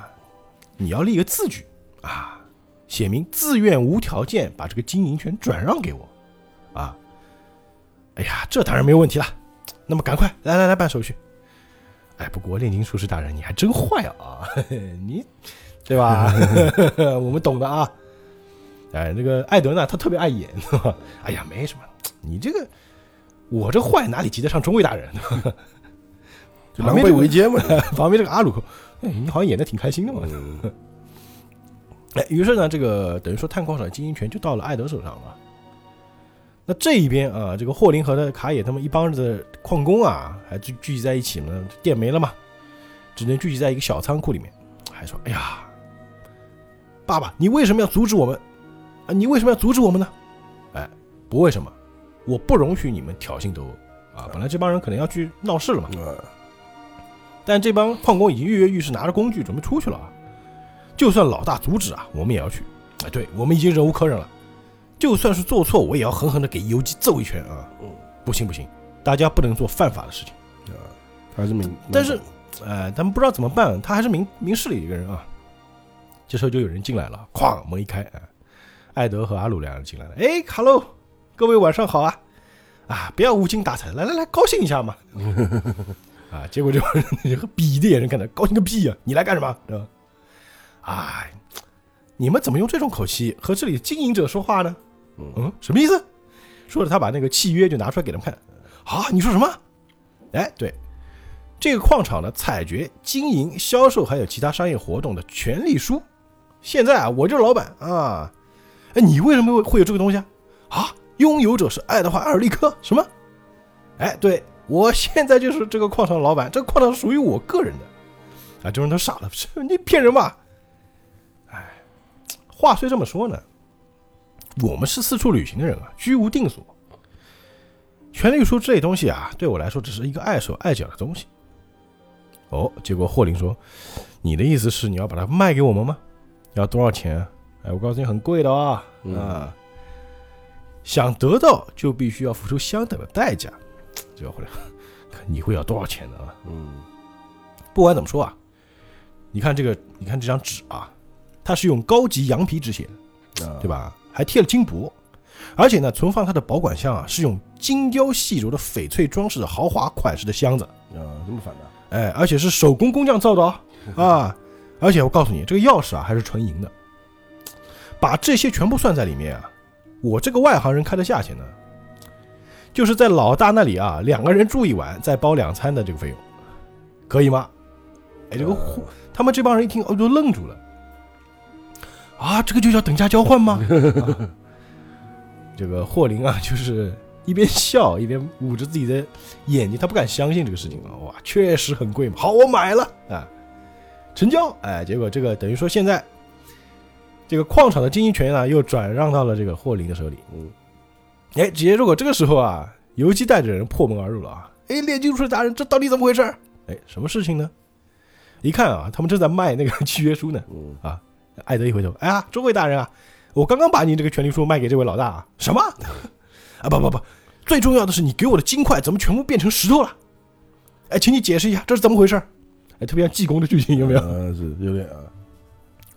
你要立个字据啊，写明自愿无条件把这个经营权转让给我啊。哎呀，这当然没有问题了。那么赶快来来来办手续。哎，不过炼金术士大人你还真坏啊，你对吧？我们懂的啊。哎，那个艾德呢，他特别爱演？哎呀，没什么，你这个我这坏哪里及得上中尉大人？就狼狈为奸嘛。旁边这个阿鲁克，哎，你好像演的挺开心的嘛。嗯哎，于是呢，这个等于说探矿场经营权就到了艾德手上了。那这一边啊，这个霍林和的卡野他们一帮子的矿工啊，还聚聚集在一起呢，店没了嘛，只能聚集在一个小仓库里面，还说：“哎呀，爸爸，你为什么要阻止我们？啊，你为什么要阻止我们呢？”哎，不为什么，我不容许你们挑衅斗殴啊！本来这帮人可能要去闹事了嘛，嗯但这帮矿工已经跃跃欲试，拿着工具准备出去了啊！就算老大阻止啊，我们也要去。哎，对我们已经忍无可忍了，就算是做错，我也要狠狠的给游击揍一拳啊！嗯，不行不行，大家不能做犯法的事情啊。他是明，但是，呃，他们不知道怎么办，他还是明明事理一个人啊。这时候就有人进来了，哐，门一开，啊，艾德和阿鲁两人进来了。哎，hello，各位晚上好啊！啊，不要无精打采，来来来，高兴一下嘛。啊，结果就那个鄙的眼神看他，高兴个屁呀、你来干什么？对吧？哎，你们怎么用这种口气和这里的经营者说话呢？嗯，什么意思？说着，他把那个契约就拿出来给他们看。啊，你说什么？哎，对，这个矿场的采掘、经营、销售还有其他商业活动的权利书，现在啊，我就是老板啊。哎，你为什么会会有这个东西啊？啊，拥有者是爱德华·艾尔利克，什么？哎，对我现在就是这个矿场的老板，这个矿场属于我个人的。啊，这人都傻了，是 你骗人吧？哎，话虽这么说呢，我们是四处旅行的人啊，居无定所。权利书这类东西啊，对我来说只是一个碍手碍脚的东西。哦，结果霍林说：“你的意思是你要把它卖给我们吗？要多少钱啊？”哎，我告诉你，很贵的啊、嗯啊！想得到就必须要付出相等的代价。这个回来，看你会要多少钱呢啊？嗯，不管怎么说啊，你看这个，你看这张纸啊，它是用高级羊皮纸写的，啊对？吧？还贴了金箔，而且呢，存放它的保管箱啊，是用精雕细琢的翡翠装饰的豪华款式的箱子，啊，这么反的？哎，而且是手工工匠造的啊 啊！而且我告诉你，这个钥匙啊还是纯银的，把这些全部算在里面啊，我这个外行人开的价钱呢，就是在老大那里啊，两个人住一晚再包两餐的这个费用，可以吗？哎，这个货他们这帮人一听，哦，都愣住了。啊，这个就叫等价交换吗？啊 这个霍林啊，就是一边笑一边捂着自己的眼睛，他不敢相信这个事情啊！哇，确实很贵嘛。好，我买了啊，成交。哎，结果这个等于说现在这个矿场的经营权呢，又转让到了这个霍林的手里。嗯，哎，结果这个时候啊，游击带着人破门而入了啊！哎，炼金术士大人，这到底怎么回事？哎，什么事情呢？一看啊，他们正在卖那个契约书呢。嗯，艾德一回头，哎呀，中尉大人啊，我刚刚把你这个权利书卖给这位老大啊，什么？啊不不不，最重要的是你给我的金块怎么全部变成石头了？哎，请你解释一下这是怎么回事？哎，特别像济公的剧情有没有？啊，是有点啊。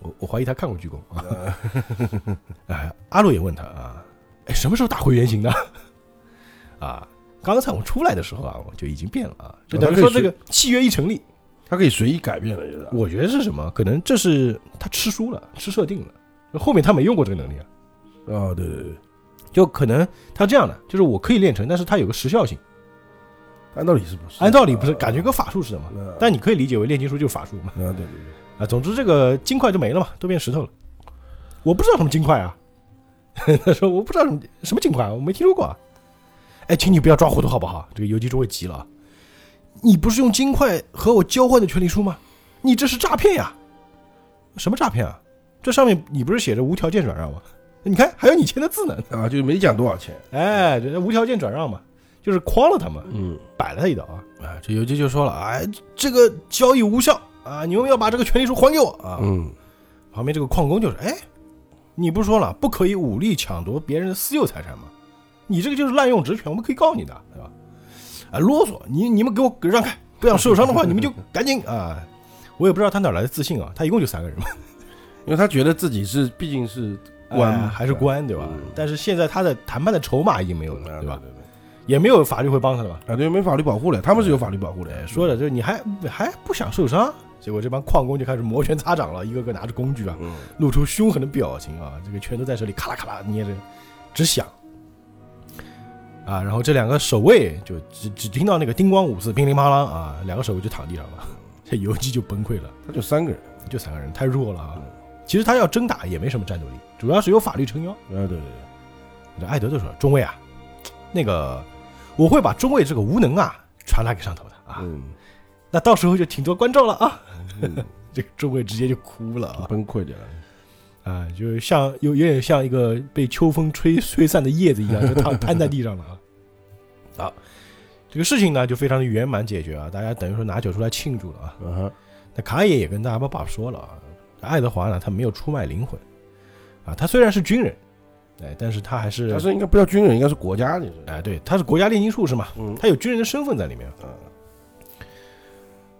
我我怀疑他看过济公 啊。哎，阿洛也问他啊，哎，什么时候打回原形的？啊，刚才我出来的时候啊，我就已经变了啊，就等于说这个契约一成立，他可以随意改变了，就是。我觉得是什么？可能这是他吃书了，吃设定了，后面他没用过这个能力啊。啊，对对对，就可能他这样的，就是我可以练成，但是它有个时效性。按道理是不是？按道理不是，啊感觉跟法术似的嘛。啊但你可以理解为炼金术就是法术嘛。啊，对对对，啊，总之这个金块就没了嘛，都变石头了。我不知道什么金块啊。他说我不知道什么什么金块啊，我没听说过啊。哎，请你不要抓糊涂好不好？这个游击中尉急了啊！你不是用金块和我交换的权利书吗？你这是诈骗呀！什么诈骗啊？这上面你不是写着无条件转让吗？你看还有你签的字呢。啊，就没讲多少钱。哎，这无条件转让嘛，就是诓了他们，嗯，摆了他一道啊！啊，这游击就说了，哎，这个交易无效啊，你们要把这个权利书还给我啊！嗯，旁边这个矿工就是，哎，你不是说了不可以武力抢夺别人的私有财产吗？你这个就是滥用职权，我们可以告你的，对吧？啊，啰嗦！你你们给我让开，不想受伤的话，你们就 赶紧啊！我也不知道他哪来的自信啊，他一共就三个人嘛，因为他觉得自己是毕竟是官哎还是官，对吧？嗯但是现在他的谈判的筹码已经没有啊了，对吧？也没有法律会帮他的吧？啊，对，没法律保护了，他们是有法律保护的哎，。说的就是你还还不想受伤，结果这帮矿工就开始摩拳擦掌了，一个个拿着工具啊，嗯，露出凶狠的表情啊，这个拳头在手里咔啦咔啦捏着，直响。啊，然后这两个守卫就只只听到那个叮咣五四，乒铃乓啷啊，两个守卫就躺地上了，这游击就崩溃了，他就三个人。就三个人太弱了啊。其实他要真打也没什么战斗力，主要是有法律撑腰。啊，对对对，这艾德就说：“中尉啊，那个我会把中尉这个无能啊传达给上头的啊，嗯，那到时候就挺多观众了啊。嗯” 这个中尉直接就哭了啊。崩溃的。啊，就是像有有点像一个被秋风吹吹散的叶子一样，就躺 瘫在地上了啊。好，这个事情呢就非常的圆满解决啊，大家等于说拿酒出来庆祝了啊。那卡野也跟大家爸爸说了啊，爱德华呢他没有出卖灵魂啊，他虽然是军人，哎，但是他还是他是应该不叫军人，应该是国家的。哎，对，他是国家炼金术士嘛，嗯，他有军人的身份在里面啊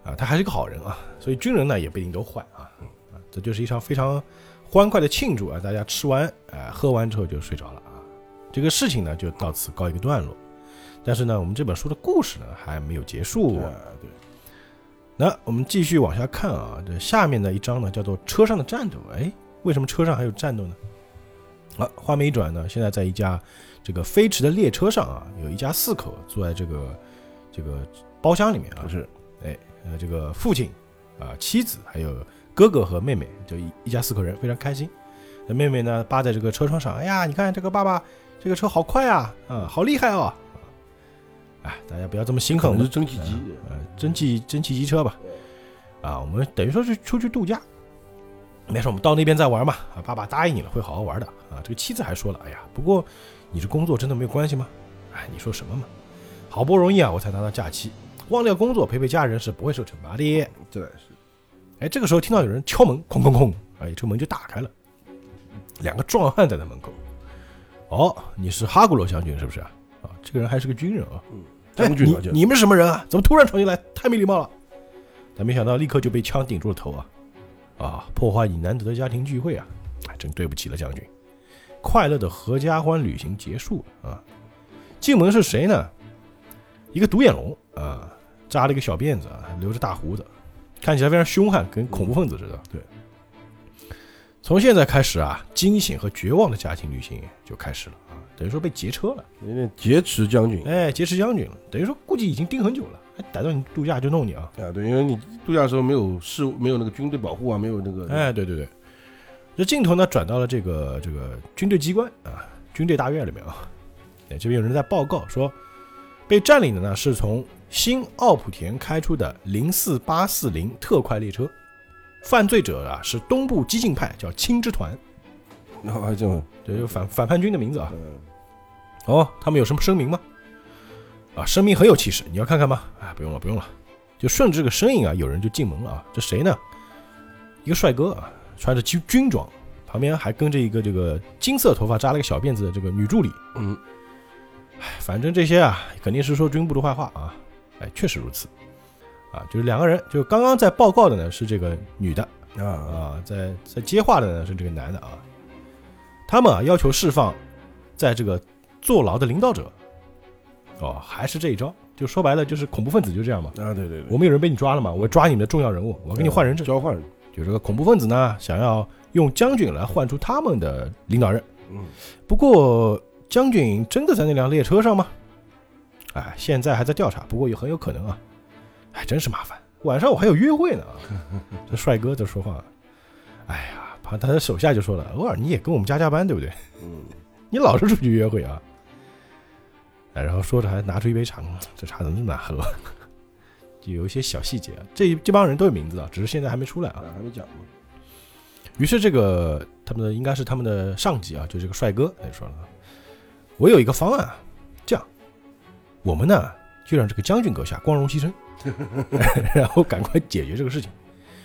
啊，他还是一个好人啊，所以军人呢也不一定都坏啊啊，这就是一场非常欢快的庆祝啊，大家吃完哎、喝完之后就睡着了啊，这个事情呢就到此告一个段落，但是呢，我们这本书的故事呢还没有结束，啊对，那我们继续往下看啊，这下面的一章呢叫做车上的战斗，哎，为什么车上还有战斗呢？啊，画面一转呢，现在在一架这个飞驰的列车上啊，有一家四口坐在这个这个包厢里面啊。不，是，呃，这个父亲啊、妻子还有哥哥和妹妹，就一一家四口人非常开心。那妹妹呢扒在这个车窗上，哎呀，你看这个爸爸这个车好快啊，啊，好厉害哦！哎，大家不要这么心狠是蒸汽机。呃，蒸汽蒸汽机车吧，啊，我们等于说是出去度假，没事，我们到那边再玩嘛。啊，爸爸答应你了，会好好玩的。啊，这个妻子还说了，哎呀，不过你这工作真的没有关系吗？哎，你说什么嘛？好不容易啊，我才拿到假期，忘掉工作陪陪家人是不会受惩罚的。对是哎，这个时候听到有人敲门，哐哐哐，哎，这个门就打开了，两个壮汉站在门口。哦，你是哈古罗将军是不是啊？啊，这个人还是个军人啊。将军你你们是什么人啊？怎么突然闯进来？太没礼貌了！但没想到立刻就被枪顶住了头啊！啊，破坏你难得的家庭聚会啊！哎，真对不起了，将军。快乐的合家欢旅行结束了啊！进门是谁呢？一个独眼龙啊，扎了一个小辫子啊，留着大胡子，看起来非常凶悍，跟恐怖分子似的。对。从现在开始啊，惊险和绝望的家庭旅行就开始了啊，等于说被劫车了。有点劫持将军哎，劫持将军了，等于说估计已经盯很久了，还逮到你度假就弄你啊！啊，对，因为你度假的时候没有事，没有那个军队保护啊，没有那个，哎，对对对，这镜头呢转到了这个这个军队机关啊，军队大院里面啊，哎，这边有人在报告说，被占领的呢是从新奥普田开出的零四八四零特快列车，犯罪者啊是东部激进派，叫青之团，然后还这种，这就反反叛军的名字啊。嗯，哦，他们有什么声明吗？啊，声明很有气势，你要看看吗？哎，不用了，不用了，就顺着这个声音啊，有人就进门了啊。这谁呢？一个帅哥啊，穿着军军装，旁边还跟着一个这个金色头发扎了个小辫子的这个女助理。嗯，哎，反正这些啊，肯定是说军部的坏话啊。哎，确实如此。啊，就是两个人，就刚刚在报告的呢是这个女的啊，啊，在在接话的呢是这个男的啊。他们啊要求释放在这个坐牢的领导者。哦，还是这一招，就说白了就是恐怖分子就这样嘛。啊，对对对，我们有人被你抓了嘛，我抓你们的重要人物，我给你换人质。交换，就这个恐怖分子呢，想要用将军来换出他们的领导人。嗯，不过将军真的在那辆列车上吗？哎，现在还在调查，不过也很有可能啊。哎，真是麻烦，晚上我还有约会呢啊。这帅哥在说话，哎呀，怕他的手下就说了，偶尔你也跟我们加加班，对不对？嗯，你老是出去约会啊。哎，然后说着还拿出一杯茶，嗯这茶怎么这么难喝？就有一些小细节啊，这这帮人都有名字啊，只是现在还没出来啊。啊，还没讲过，于是这个他们的应该是他们的上级啊，就这个帅哥他就说了，我有一个方案我们呢就让这个将军阁下光荣牺牲，然后赶快解决这个事情，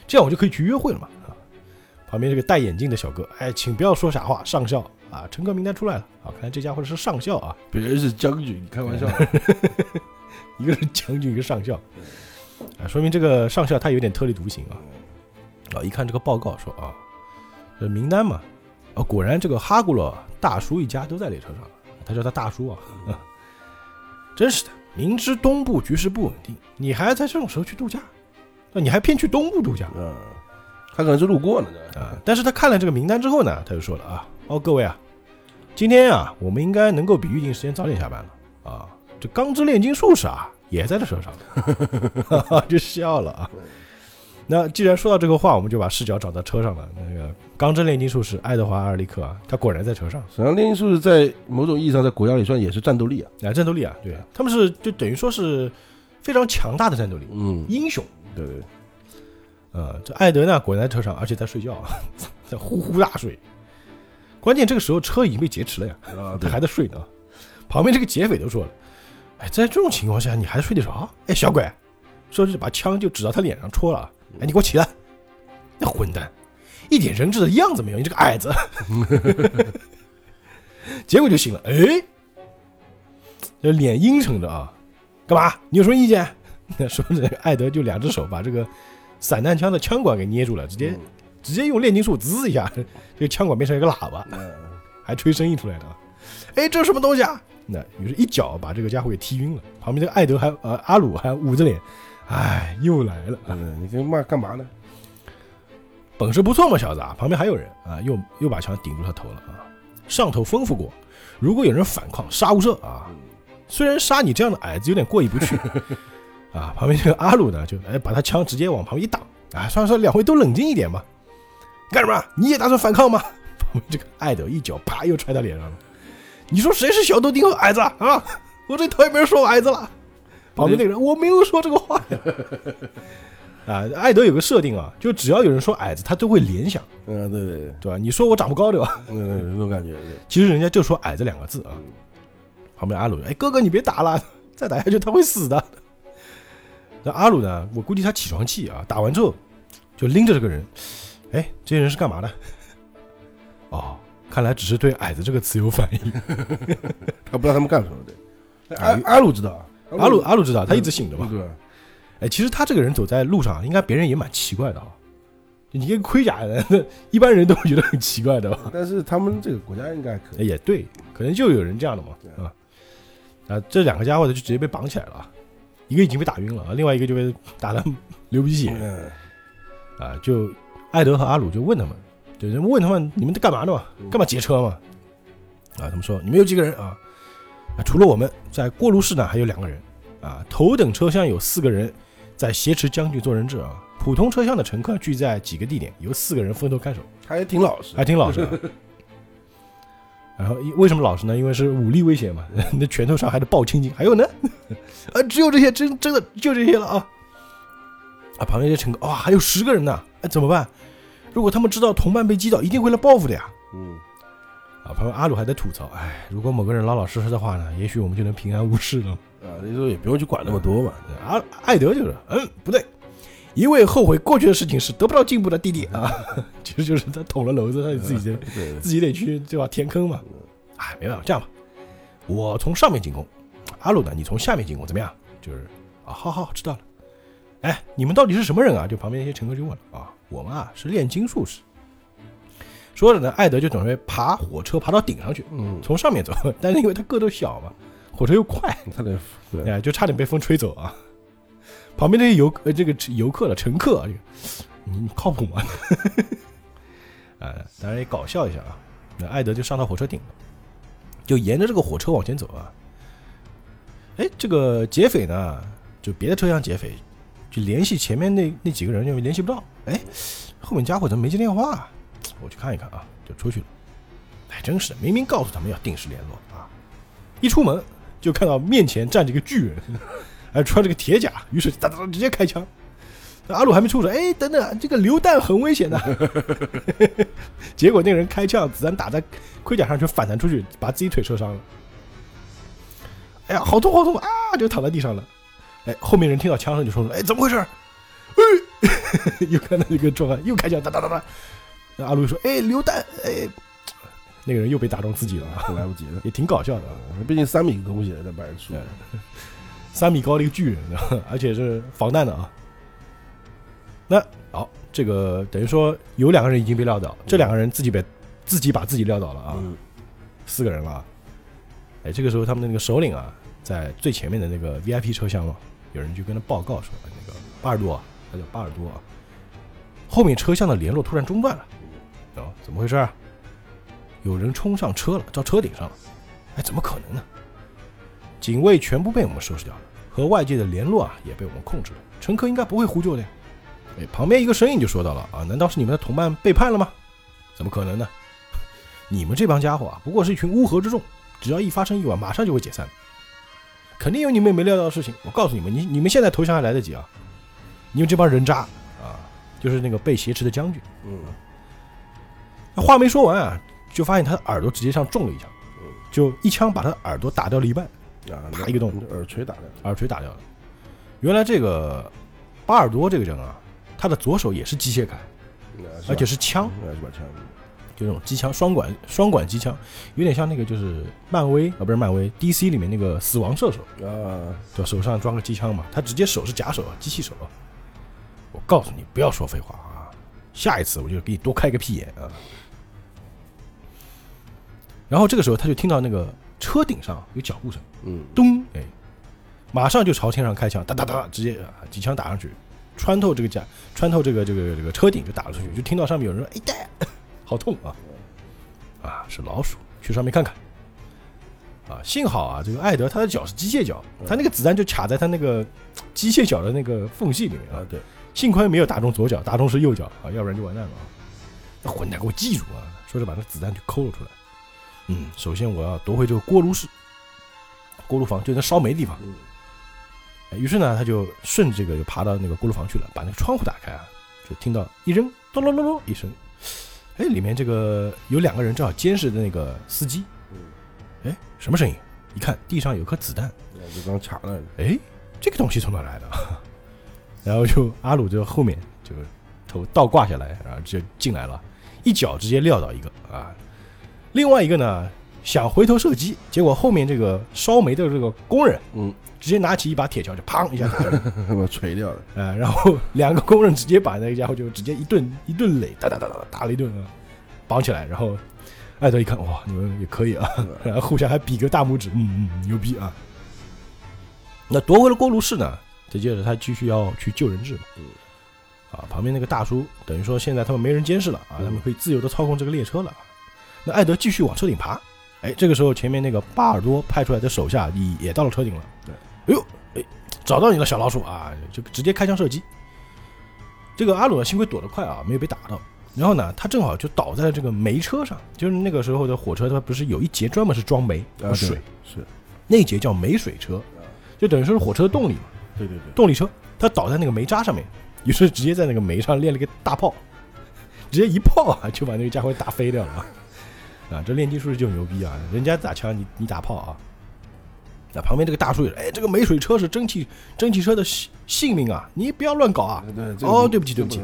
这样我就可以去约会了嘛啊。旁边这个戴眼镜的小哥，哎，请不要说傻话，上校啊，乘客名单出来了，啊，看来这家伙是上校啊，别人是将军，你开玩笑，一个是将军，一个上校，啊，说明这个上校他有点特立独行啊。啊，一看这个报告说啊，这名单嘛，啊，果然这个哈古罗大叔一家都在列车上，他叫他大叔啊，真是的，明知东部局势不稳定，你还在这种时候去度假，那你还偏去东部度假嗯，他可能是路过呢，啊？但是他看了这个名单之后呢，他就说了啊，哦，各位啊，今天啊，我们应该能够比预定时间早点下班了啊，这钢之炼金术士啊也在这车上，就笑了啊。那既然说到这个话，我们就把视角找到车上了。那个钢之炼金术士爱德华·阿尔利克啊，他果然在车上。实际上炼金术士在某种意义上在国家里算也是战斗力啊，啊，战斗力啊，对，他们是就等于说是非常强大的战斗力，嗯，英雄。对对，呃，这艾德呢，果然在车上，而且在睡觉，啊，在呼呼大睡。关键这个时候车已经被劫持了呀，啊，他还在睡呢。旁边这个劫匪都说了：“哎，在这种情况下你还睡得着？哎，小鬼！”说着把枪就指到他脸上戳了。哎，你给我起来！那混蛋，一点人质的样子没有，你这个矮子。结果就醒了，哎，这脸阴沉着啊，干嘛？你有什么意见？说这个，艾德就两只手把这个散弹枪的枪管给捏住了，直接、直接用炼金术滋一下，这个枪管变成一个喇叭，嗯，还吹声音出来的。哎，这是什么东西啊？那于是，一脚把这个家伙给踢晕了。旁边这个艾德还呃阿鲁还捂着脸，哎，又来了。嗯，你这骂干嘛呢？本事不错嘛，小子啊！旁边还有人啊，又又把枪顶住他头了啊！上头吩咐过，如果有人反抗，杀无赦啊！虽然杀你这样的矮子有点过意不去 啊，旁边这个阿鲁呢，就哎把他枪直接往旁边一挡，啊，算了算了，两位都冷静一点吧。干什么？你也打算反抗吗？旁边这个艾德一脚啪又踹他脸上了。你说谁是小豆丁和矮子啊？我这头也没人说我矮子了。旁边那个人我没有说这个话呀。啊，艾德有个设定啊，就只要有人说矮子，他都会联想，嗯，对对对，对吧？你说我长不高，对吧？嗯，那种感觉，对其实人家就说矮子两个字啊。旁边阿鲁，哎，哥哥你别打了，再打下去他会死的。那阿鲁呢？我估计他起床气啊，打完之后就拎着这个人，哎，这些人是干嘛的？哦，看来只是对“矮子”这个词有反应。他不知道他们干什么的。哎 阿阿鲁知道啊，阿鲁阿鲁知道，他一直醒着嘛。哎，其实他这个人走在路上，应该别人也蛮奇怪的啊。你一个盔甲人，一般人都会觉得很奇怪的吧？但是他们这个国家应该可以。哎也对，可能就有人这样的嘛，啊。啊，这两个家伙就直接被绑起来了啊，一个已经被打晕了，啊，另外一个就被打的 流鼻血嗯，啊。就艾德和阿鲁就问他们，就人问他们你们在干嘛呢嘛？嗯干嘛劫车嘛？啊，他们说你们有几个人啊？啊，除了我们在过路室呢，还有两个人啊。头等车厢有四个人在挟持将军做人质啊。普通车厢的乘客聚在几个地点，由四个人分头看守，他也挺老实，还挺老实的。然后为什么老实呢？因为是武力威胁嘛，那拳头上还得抱青筋。还有呢，啊，只有这些，真真的就这些了啊！啊，旁边这些乘客，哇，还有十个人呢，哎，怎么办？如果他们知道同伴被击倒，一定会来报复的呀！嗯，啊，旁边阿鲁还在吐槽，哎，如果某个人老老实实的话呢，也许我们就能平安无事了。啊，那时候也不用去管那么多嘛。啊艾德就是，嗯，不对，一味后悔过去的事情是得不到进步的弟弟啊，其实就是他捅了娄子，他得自己得对，自己得去对吧填坑嘛。哎，没办法，这样吧，我从上面进攻，阿鲁呢，你从下面进攻，怎么样？就是啊，好好知道了。哎，你们到底是什么人啊？就旁边那些乘客就问了啊，我们啊是炼金术士。说着呢，艾德就准备爬火车爬到顶上去，嗯，从上面走，但是因为他个头小嘛，火车又快，他得对，哎，就差点被风吹走啊。旁边这些游呃这个游客的乘客啊，这个你你靠谱吗？啊，当然也搞笑一下啊。那艾德就上到火车顶了，就沿着这个火车往前走啊。哎，这个劫匪呢，就别的车厢劫匪，就联系前面那那几个人，就联系不到。哎，后面家伙怎么没接电话、啊？我去看一看啊，就出去了。哎，真是的，明明告诉他们要定时联络啊，一出门就看到面前站着一个巨人，还穿着个铁甲，于是哒哒哒直接开枪。阿鲁还没出手，哎，等等，这个榴弹很危险的。结果那个人开枪，子弹打在盔甲上，就反弹出去，把自己腿受伤了。哎呀，好痛好痛啊！就躺在地上了。哎，后面人听到枪声就说了：“哎，怎么回事？”哎，又看到那个壮汉又开枪，哒哒哒哒。那阿鲁说：“哎，榴弹！”哎，那个人又被打中自己了啊，来不及了。也挺搞笑的啊。毕竟三米的东西在摆出，三米高的一个巨人，而且是防弹的啊。那好，这个等于说有两个人已经被撂倒，这两个人自己被自己把自己撂倒了啊，嗯，四个人了啊。哎，这个时候他们的那个首领啊，在最前面的那个 VIP 车厢嘛，有人就跟他报告说，那个巴尔多啊，他叫巴尔多啊，后面车厢的联络突然中断了，哦，怎么回事啊？有人冲上车了，到车顶上了，哎，怎么可能呢？警卫全部被我们收拾掉了，和外界的联络啊也被我们控制了，乘客应该不会呼救的呀。哎，旁边一个声音就说到了啊，难道是你们的同伴背叛了吗？怎么可能呢？你们这帮家伙啊，不过是一群乌合之众，只要一发生意外，马上就会解散。肯定有你们没料到的事情。我告诉你们，你你们现在投降还来得及啊！你们这帮人渣啊，就是那个被挟持的将军。嗯，那话没说完啊，就发现他的耳朵直接上中了一枪，就一枪把他的耳朵打掉了一半，啊，啪一个洞耳垂打掉，耳垂打掉了。原来这个巴尔多这个人啊，他的左手也是机械铠，而且是枪，是把枪，就那种机枪，双管双管机枪，有点像那个就是漫威啊，不是漫威，DC 里面那个死亡射手，啊，就手上装个机枪嘛，他直接手是假手啊，机器手啊。我告诉你，不要说废话啊，下一次我就给你多开个屁眼啊。然后这个时候他就听到那个车顶上有脚步声，嗯，咚，哎，马上就朝天上开枪，哒哒哒，直接啊几枪打上去，穿透这个甲，穿透这个这个这个车顶就打了出去，就听到上面有人说：“哎带，好痛啊！”啊，是老鼠，去上面看看。啊，幸好啊，这个艾德他的脚是机械脚，他那个子弹就卡在他那个机械脚的那个缝隙里面啊啊，。对，幸亏没有打中左脚，打中是右脚啊，要不然就完蛋了啊！那混蛋给我记住啊！说着把那子弹就抠了出来。嗯，首先我要夺回这个锅炉室，锅炉房就那烧煤的地方。于是呢，他就顺着这个就爬到那个锅炉房去了，把那个窗户打开啊，就听到一扔，咚隆隆隆一声，哎，里面这个有两个人正好监视的那个司机，嗯，哎，什么声音？一看地上有颗子弹，就刚卡了，哎，这个东西从哪来的？然后就阿鲁就后面就头倒挂下来，然后就进来了，一脚直接撂倒一个啊，另外一个呢想回头射击，结果后面这个烧煤的这个工人嗯，直接拿起一把铁锹就砰一下打上去，我锤掉了，呃，然后两个工人直接把那个家伙就直接一顿一顿垒，哒哒哒哒打了一顿啊，绑起来，然后艾德一看，哇，你们也可以啊，然后互相还比个大拇指，嗯嗯，牛逼啊。那夺回了锅炉室呢，再接着他继续要去救人质嘛，嗯。啊，旁边那个大叔等于说现在他们没人监视了啊，嗯。他们可以自由的操控这个列车了。那艾德继续往车顶爬，哎，这个时候前面那个巴尔多派出来的手下也也到了车顶了，对，哎呦，哎，找到你了，小老鼠啊，就直接开枪射击。这个阿鲁呢，幸亏躲得快啊，没有被打到。然后呢，他正好就倒在了这个煤车上，就是那个时候的火车，它不是有一节专门是装煤和啊，水，对是，那一节叫煤水车，就等于说是火车的动力嘛，对对对，动力车，他倒在那个煤渣上面，于是直接在那个煤上练了个大炮，直接一炮啊就把那个家伙打飞掉了啊！啊，这炼金术士就牛逼啊，人家打枪你你打炮啊！那旁边这个大叔也说，哎，这个煤水车是蒸汽蒸汽车的性性命啊，你不要乱搞啊！哦对不起对不起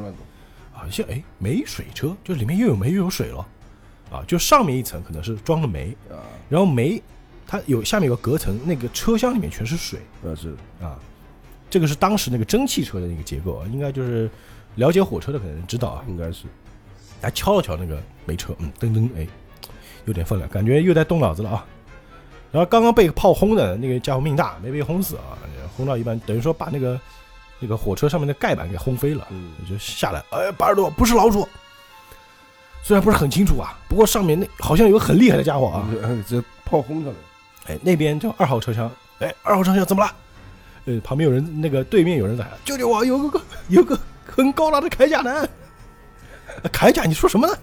啊，像哎煤水车，就里面又有煤又有水了，啊，就上面一层可能是装了煤，啊，然后煤它有下面有个隔层，那个车厢里面全是水，啊是，啊，这个是当时那个蒸汽车的那个结构啊，应该就是了解火车的可能知道啊。应该是，还敲了敲那个煤车，嗯，噔噔，哎，有点分量，感觉又在动脑子了啊。然后刚刚被炮轰的那个家伙命大，没被轰死啊，轰到一半，等于说把那个那个火车上面的盖板给轰飞了，嗯，就下来，哎，巴尔多不是老鼠，虽然不是很清楚啊，不过上面那好像有个很厉害的家伙啊，嗯这炮轰上来，哎，那边叫二号车厢，哎，二号车厢怎么了？呃，旁边有人，那个对面有人在，救救我！有个有个 很高大的铠甲男，呃铠甲，你说什么呢？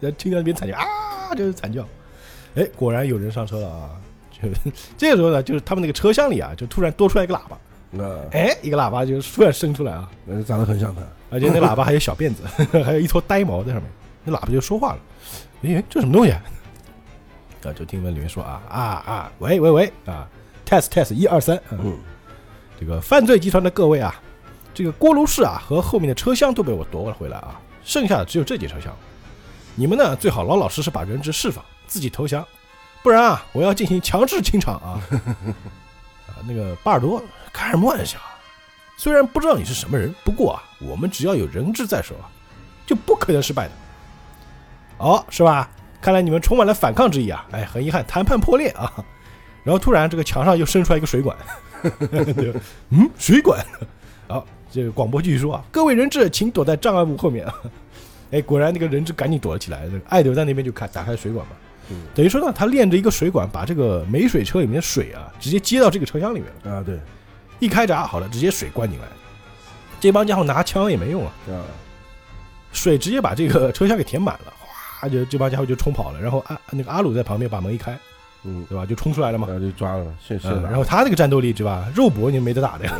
然后听到那边惨叫啊，就是惨叫。哎，果然有人上车了啊！就 这个时候呢，就是他们那个车厢里啊，就突然多出来一个喇叭，那，哎，一个喇叭就突然伸出来啊，那长得很像他，而且那喇叭还有小辫子，还有一撮呆毛在上面，那喇叭就说话了，哎，这什么东西啊？啊，就听闻里面说啊啊啊，喂喂喂啊，test test 一二三，嗯嗯，这个犯罪集团的各位啊，这个锅炉室啊和后面的车厢都被我夺了回来啊，剩下的只有这节车厢。你们呢最好老老实实把人质释放，自己投降，不然啊我要进行强制清场啊！啊，那个巴尔多开什么玩笑啊？虽然不知道你是什么人，不过啊，我们只要有人质在手啊，就不可能失败的。哦，是吧？看来你们充满了反抗之意啊！哎，很遗憾，谈判破裂啊。然后突然这个墙上又伸出来一个水管，对 嗯，水管。好，这个广播继续说啊，各位人质请躲在障碍物后面啊。哎，果然那个人质赶紧躲了起来。这个艾德在那边就开打开水管嘛，嗯等于说呢，他练着一个水管，把这个煤水车里面的水啊，直接接到这个车厢里面了。啊对，一开闸，好了，直接水灌进来。这帮家伙拿枪也没用啊，啊，水直接把这个车厢给填满了，哗，就这帮家伙就冲跑了。然后阿那个阿鲁在旁边把门一开，嗯，对吧？就冲出来了嘛。然后就抓了，现现嗯，然后他那个战斗力对吧？肉搏你没得打的呀，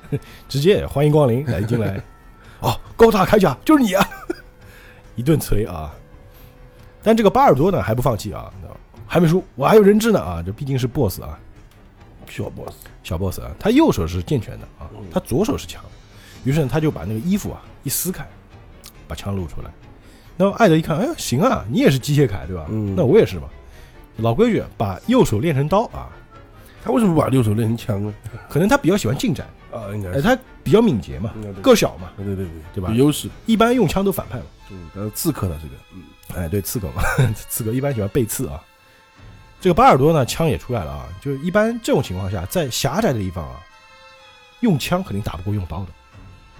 直接欢迎光临来进来。哦，高大铠甲就是你啊！一顿锤啊！但这个巴尔多呢还不放弃啊，还没输，我还有人质呢啊！这毕竟是 BOSS 啊，小 boss，小 BOSS 啊，他右手是健全的啊，他左手是枪。于是呢，他就把那个衣服啊一撕开，把枪露出来。那么艾德一看，哎，行啊，你也是机械铠对吧？嗯那我也是嘛。老规矩，把右手练成刀啊，他为什么不把右手练成枪呢？可能他比较喜欢近战，啊，应该哎，是，他比较敏捷嘛，个小嘛，对对对对吧有优势，一般用枪都反派嘛。嗯，他是刺客的这个，嗯，哎，对，刺客嘛，刺客一般喜欢背刺啊。这个巴尔多呢，枪也出来了啊。就一般这种情况下，在狭窄的地方啊，用枪肯定打不过用刀的，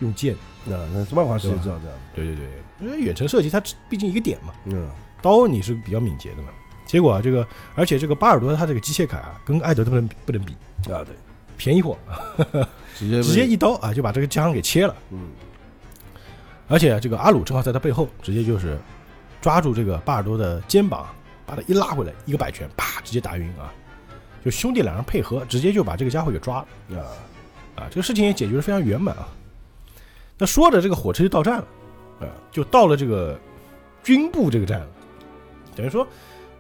用剑。那那漫画师也知道这样，对对对，因为远程射击它毕竟一个点嘛，嗯，刀你是比较敏捷的嘛。结果啊，这个而且这个巴尔多他这个机械铠啊，跟艾德都不能不能比，啊对，便宜货，直接直接，一刀啊就把这个枪给切了。嗯，而且这个阿鲁正好在他背后，直接就是抓住这个巴尔多的肩膀，把他一拉回来，一个摆拳，啪，直接打晕啊！就兄弟两人配合，直接就把这个家伙给抓了啊，啊！这个事情也解决的非常圆满啊。那说着，这个火车就到站了，啊，就到了这个军部这个站了，等于说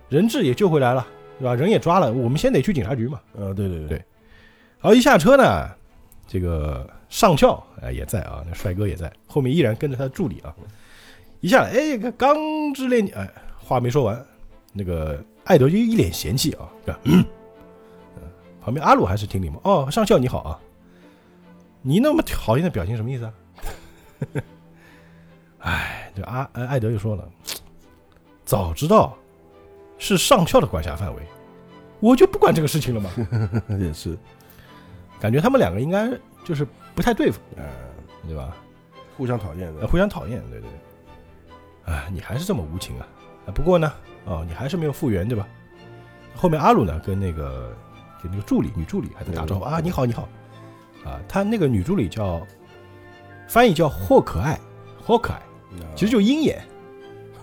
人质也救回来了，对吧？人也抓了，我们先得去警察局嘛。啊对对对然后一下车呢，这个上校哎也在啊，那帅哥也在，后面依然跟着他的助理啊。一下来，哎，钢之炼金，哎，话没说完，那个艾德就一脸嫌弃啊，是吧？嗯，旁边阿鲁还是挺礼貌。哦，上校你好啊，你那么讨厌的表情什么意思啊？哎，这阿艾艾德就说了，早知道是上校的管辖范围，我就不管这个事情了嘛。也是，感觉他们两个应该就是不太对付，呃，对吧？互相讨厌呃，的，互相讨厌，对对对。哎，你还是这么无情啊！啊，不过呢，哦，你还是没有复原，对吧？后面阿鲁呢，跟那个就那个助理女助理还在打招呼嗯啊，你好，你好。啊，他那个女助理叫翻译叫霍可爱，霍可爱，其实就鹰眼，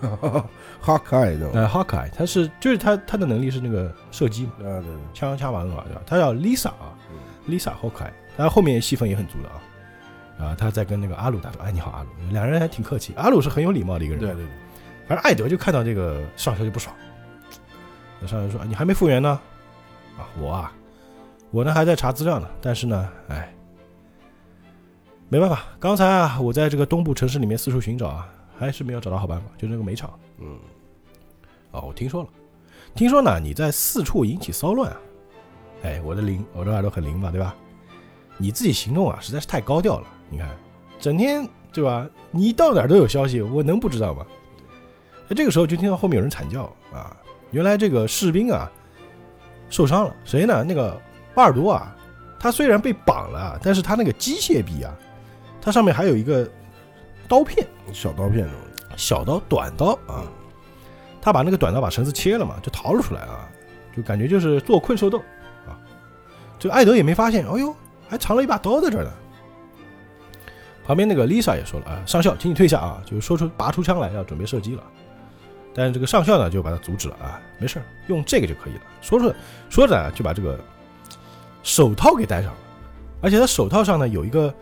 哈可爱这种，呃，霍可爱，他是就是他他的能力是那个射击嘛，啊对，枪枪法很好，对吧？他叫 Lisa 啊嗯，Lisa 好可爱，然后后面戏份也很足的啊。啊，他在跟那个阿鲁打招呼，哎，你好，阿鲁，两人还挺客气。阿鲁是很有礼貌的一个人，对对对，反正艾德就看到这个上校就不爽，那上校说：“你还没复原呢？啊，我啊，我呢还在查资料呢。但是呢，哎，没办法，刚才啊，我在这个东部城市里面四处寻找啊，还是没有找到好办法，就那个煤场。嗯，哦，我听说了，听说呢你在四处引起骚乱啊。哎，我的灵，我的耳朵很灵嘛，对吧？你自己行动啊，实在是太高调了。你看，整天对吧？你到哪儿都有消息，我能不知道吗？那这个时候就听到后面有人惨叫啊！原来这个士兵啊受伤了，谁呢？那个巴尔多啊，他虽然被绑了，但是他那个机械臂啊，它上面还有一个刀片，小刀片，小刀、短刀啊。他把那个短刀把绳子切了嘛，就逃了出来啊，就感觉就是做困兽斗。这个艾德也没发现，哎呦，还藏了一把刀在这儿呢。旁边那个 Lisa 也说了啊，上校，请你退下啊，就是说出拔出枪来要准备射击了。但是这个上校呢就把他阻止了啊，没事儿，用这个就可以了。说着说着，就把这个手套给戴上了，而且他手套上呢有一个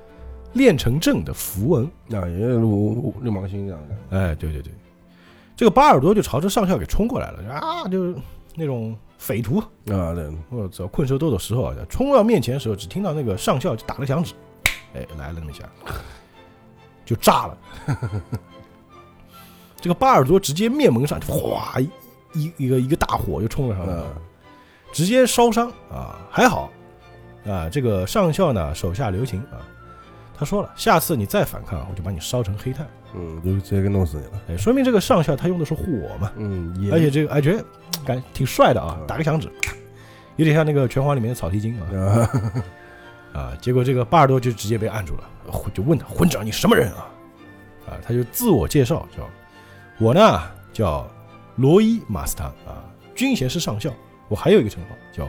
炼成阵的符文，啊，也有六六芒星这样的，哎，对对对，这个巴尔多就朝着上校给冲过来了啊，就那种匪徒，啊对，我操，困兽斗的时候啊，冲到面前的时候，只听到那个上校就打了响指，哎，来了那么一下，就炸了。这个巴尔多直接面门上哗一一一个一个大火就冲了上来，啊直接烧伤啊，还好。啊，这个上校呢手下留情啊，他说了，下次你再反抗，我就把你烧成黑炭。嗯，就直接给弄死你了，哎，说明这个上校他用的是火嘛，嗯，也而且这个哎觉得感挺帅的啊，嗯打个响指，有点像那个拳皇里面的草剃精啊啊，啊！结果这个巴尔多就直接被按住了，就问他混长你什么人啊？啊，他就自我介绍叫我呢叫罗伊马斯汤啊，军衔是上校，我还有一个称号叫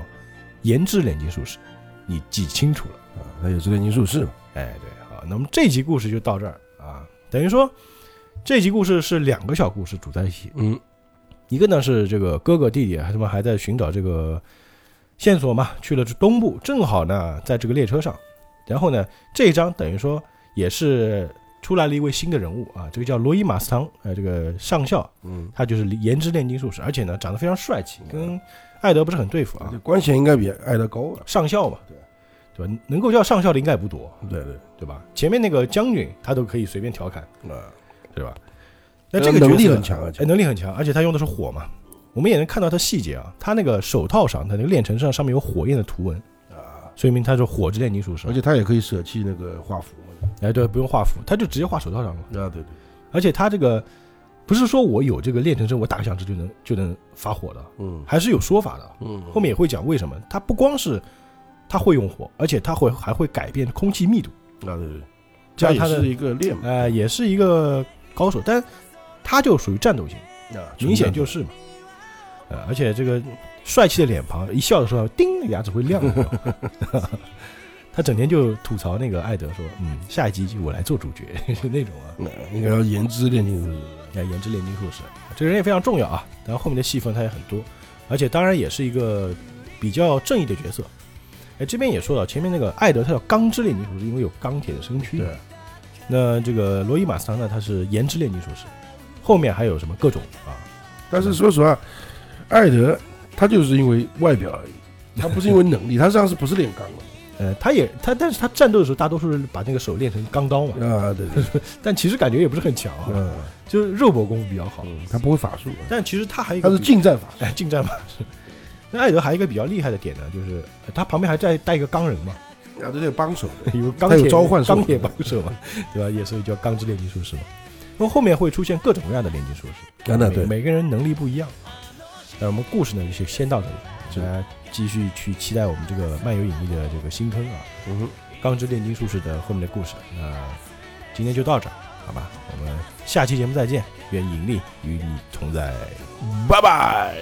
研制炼金术士，你记清楚了。啊那也是炼金术士嘛，哎，对，好，那么这集故事就到这儿啊，等于说这集故事是两个小故事组在一起，嗯，一个呢是这个哥哥弟弟还他们还在寻找这个线索嘛，去了这东部，正好呢在这个列车上，然后呢这一章等于说也是出来了一位新的人物啊，这个叫罗伊马斯汤，呃，这个上校，嗯，他就是颜值炼金术士，而且呢长得非常帅气，跟艾德不是很对付啊这，官衔应该比艾德高啊，上校嘛，对对吧？能够叫上校的应该也不多，对对，对吧？前面那个将军他都可以随便调侃，啊，对吧？那这个能力很强啊哎，能力很强，而且他用的是火嘛。我们也能看到他细节啊，他那个手套上，他那个炼成上上面有火焰的图文，啊，说明他是火之炼金术士而。且他也可以舍弃那个画符，哎，对，不用画符，他就直接画手套上了。啊，对对，而且他这个不是说我有这个炼成阵，我打个响指就能就能发火的，嗯还是有说法的。嗯，后面也会讲为什么。他不光是他会用火，而且他会还会改变空气密度，啊对对，这样也是一个练嘛，呃，也是一个高手，但他就属于战斗型。啊，明显就是嘛。呃，而且这个帅气的脸庞，一笑的时候，叮，牙齿会亮的。他整天就吐槽那个艾德说：“嗯，下一集就我来做主角，就 那种啊，那应该要颜值炼金术士，要颜值炼金术士，这个人也非常重要啊。然后后面的戏份他也很多，而且当然也是一个比较正义的角色。哎，这边也说到，前面那个艾德他叫钢之炼金术师，因为有钢铁的身躯。对，那这个罗伊马斯唐呢，他是岩之炼金术师。后面还有什么各种啊？但是说实话，艾德他就是因为外表而已，他不是因为能力，他实际上是不是炼钢的？呃，他也他，但是他战斗的时候，大多数是把那个手练成钢刀嘛，啊，对对，但其实感觉也不是很强啊，嗯，就是肉搏功夫比较好。嗯他不会法术，但其实他还有一个他是近战法术，哎近战法师。那艾德还有一个比较厉害的点呢，就是呃他旁边还在带一个钢人嘛，啊，这有帮手的，有钢铁召唤术钢铁帮手嘛，对吧？也所以叫钢之炼金术士嘛。那么后面会出现各种各样的炼金术士，啊那对每每个人能力不一样。那我们故事呢就先到这里，大家继续去期待我们这个漫游引力的这个新坑啊，嗯哼，钢之炼金术士的后面的故事。那今天就到这儿，好吧我们下期节目再见愿盈利与你同在。拜拜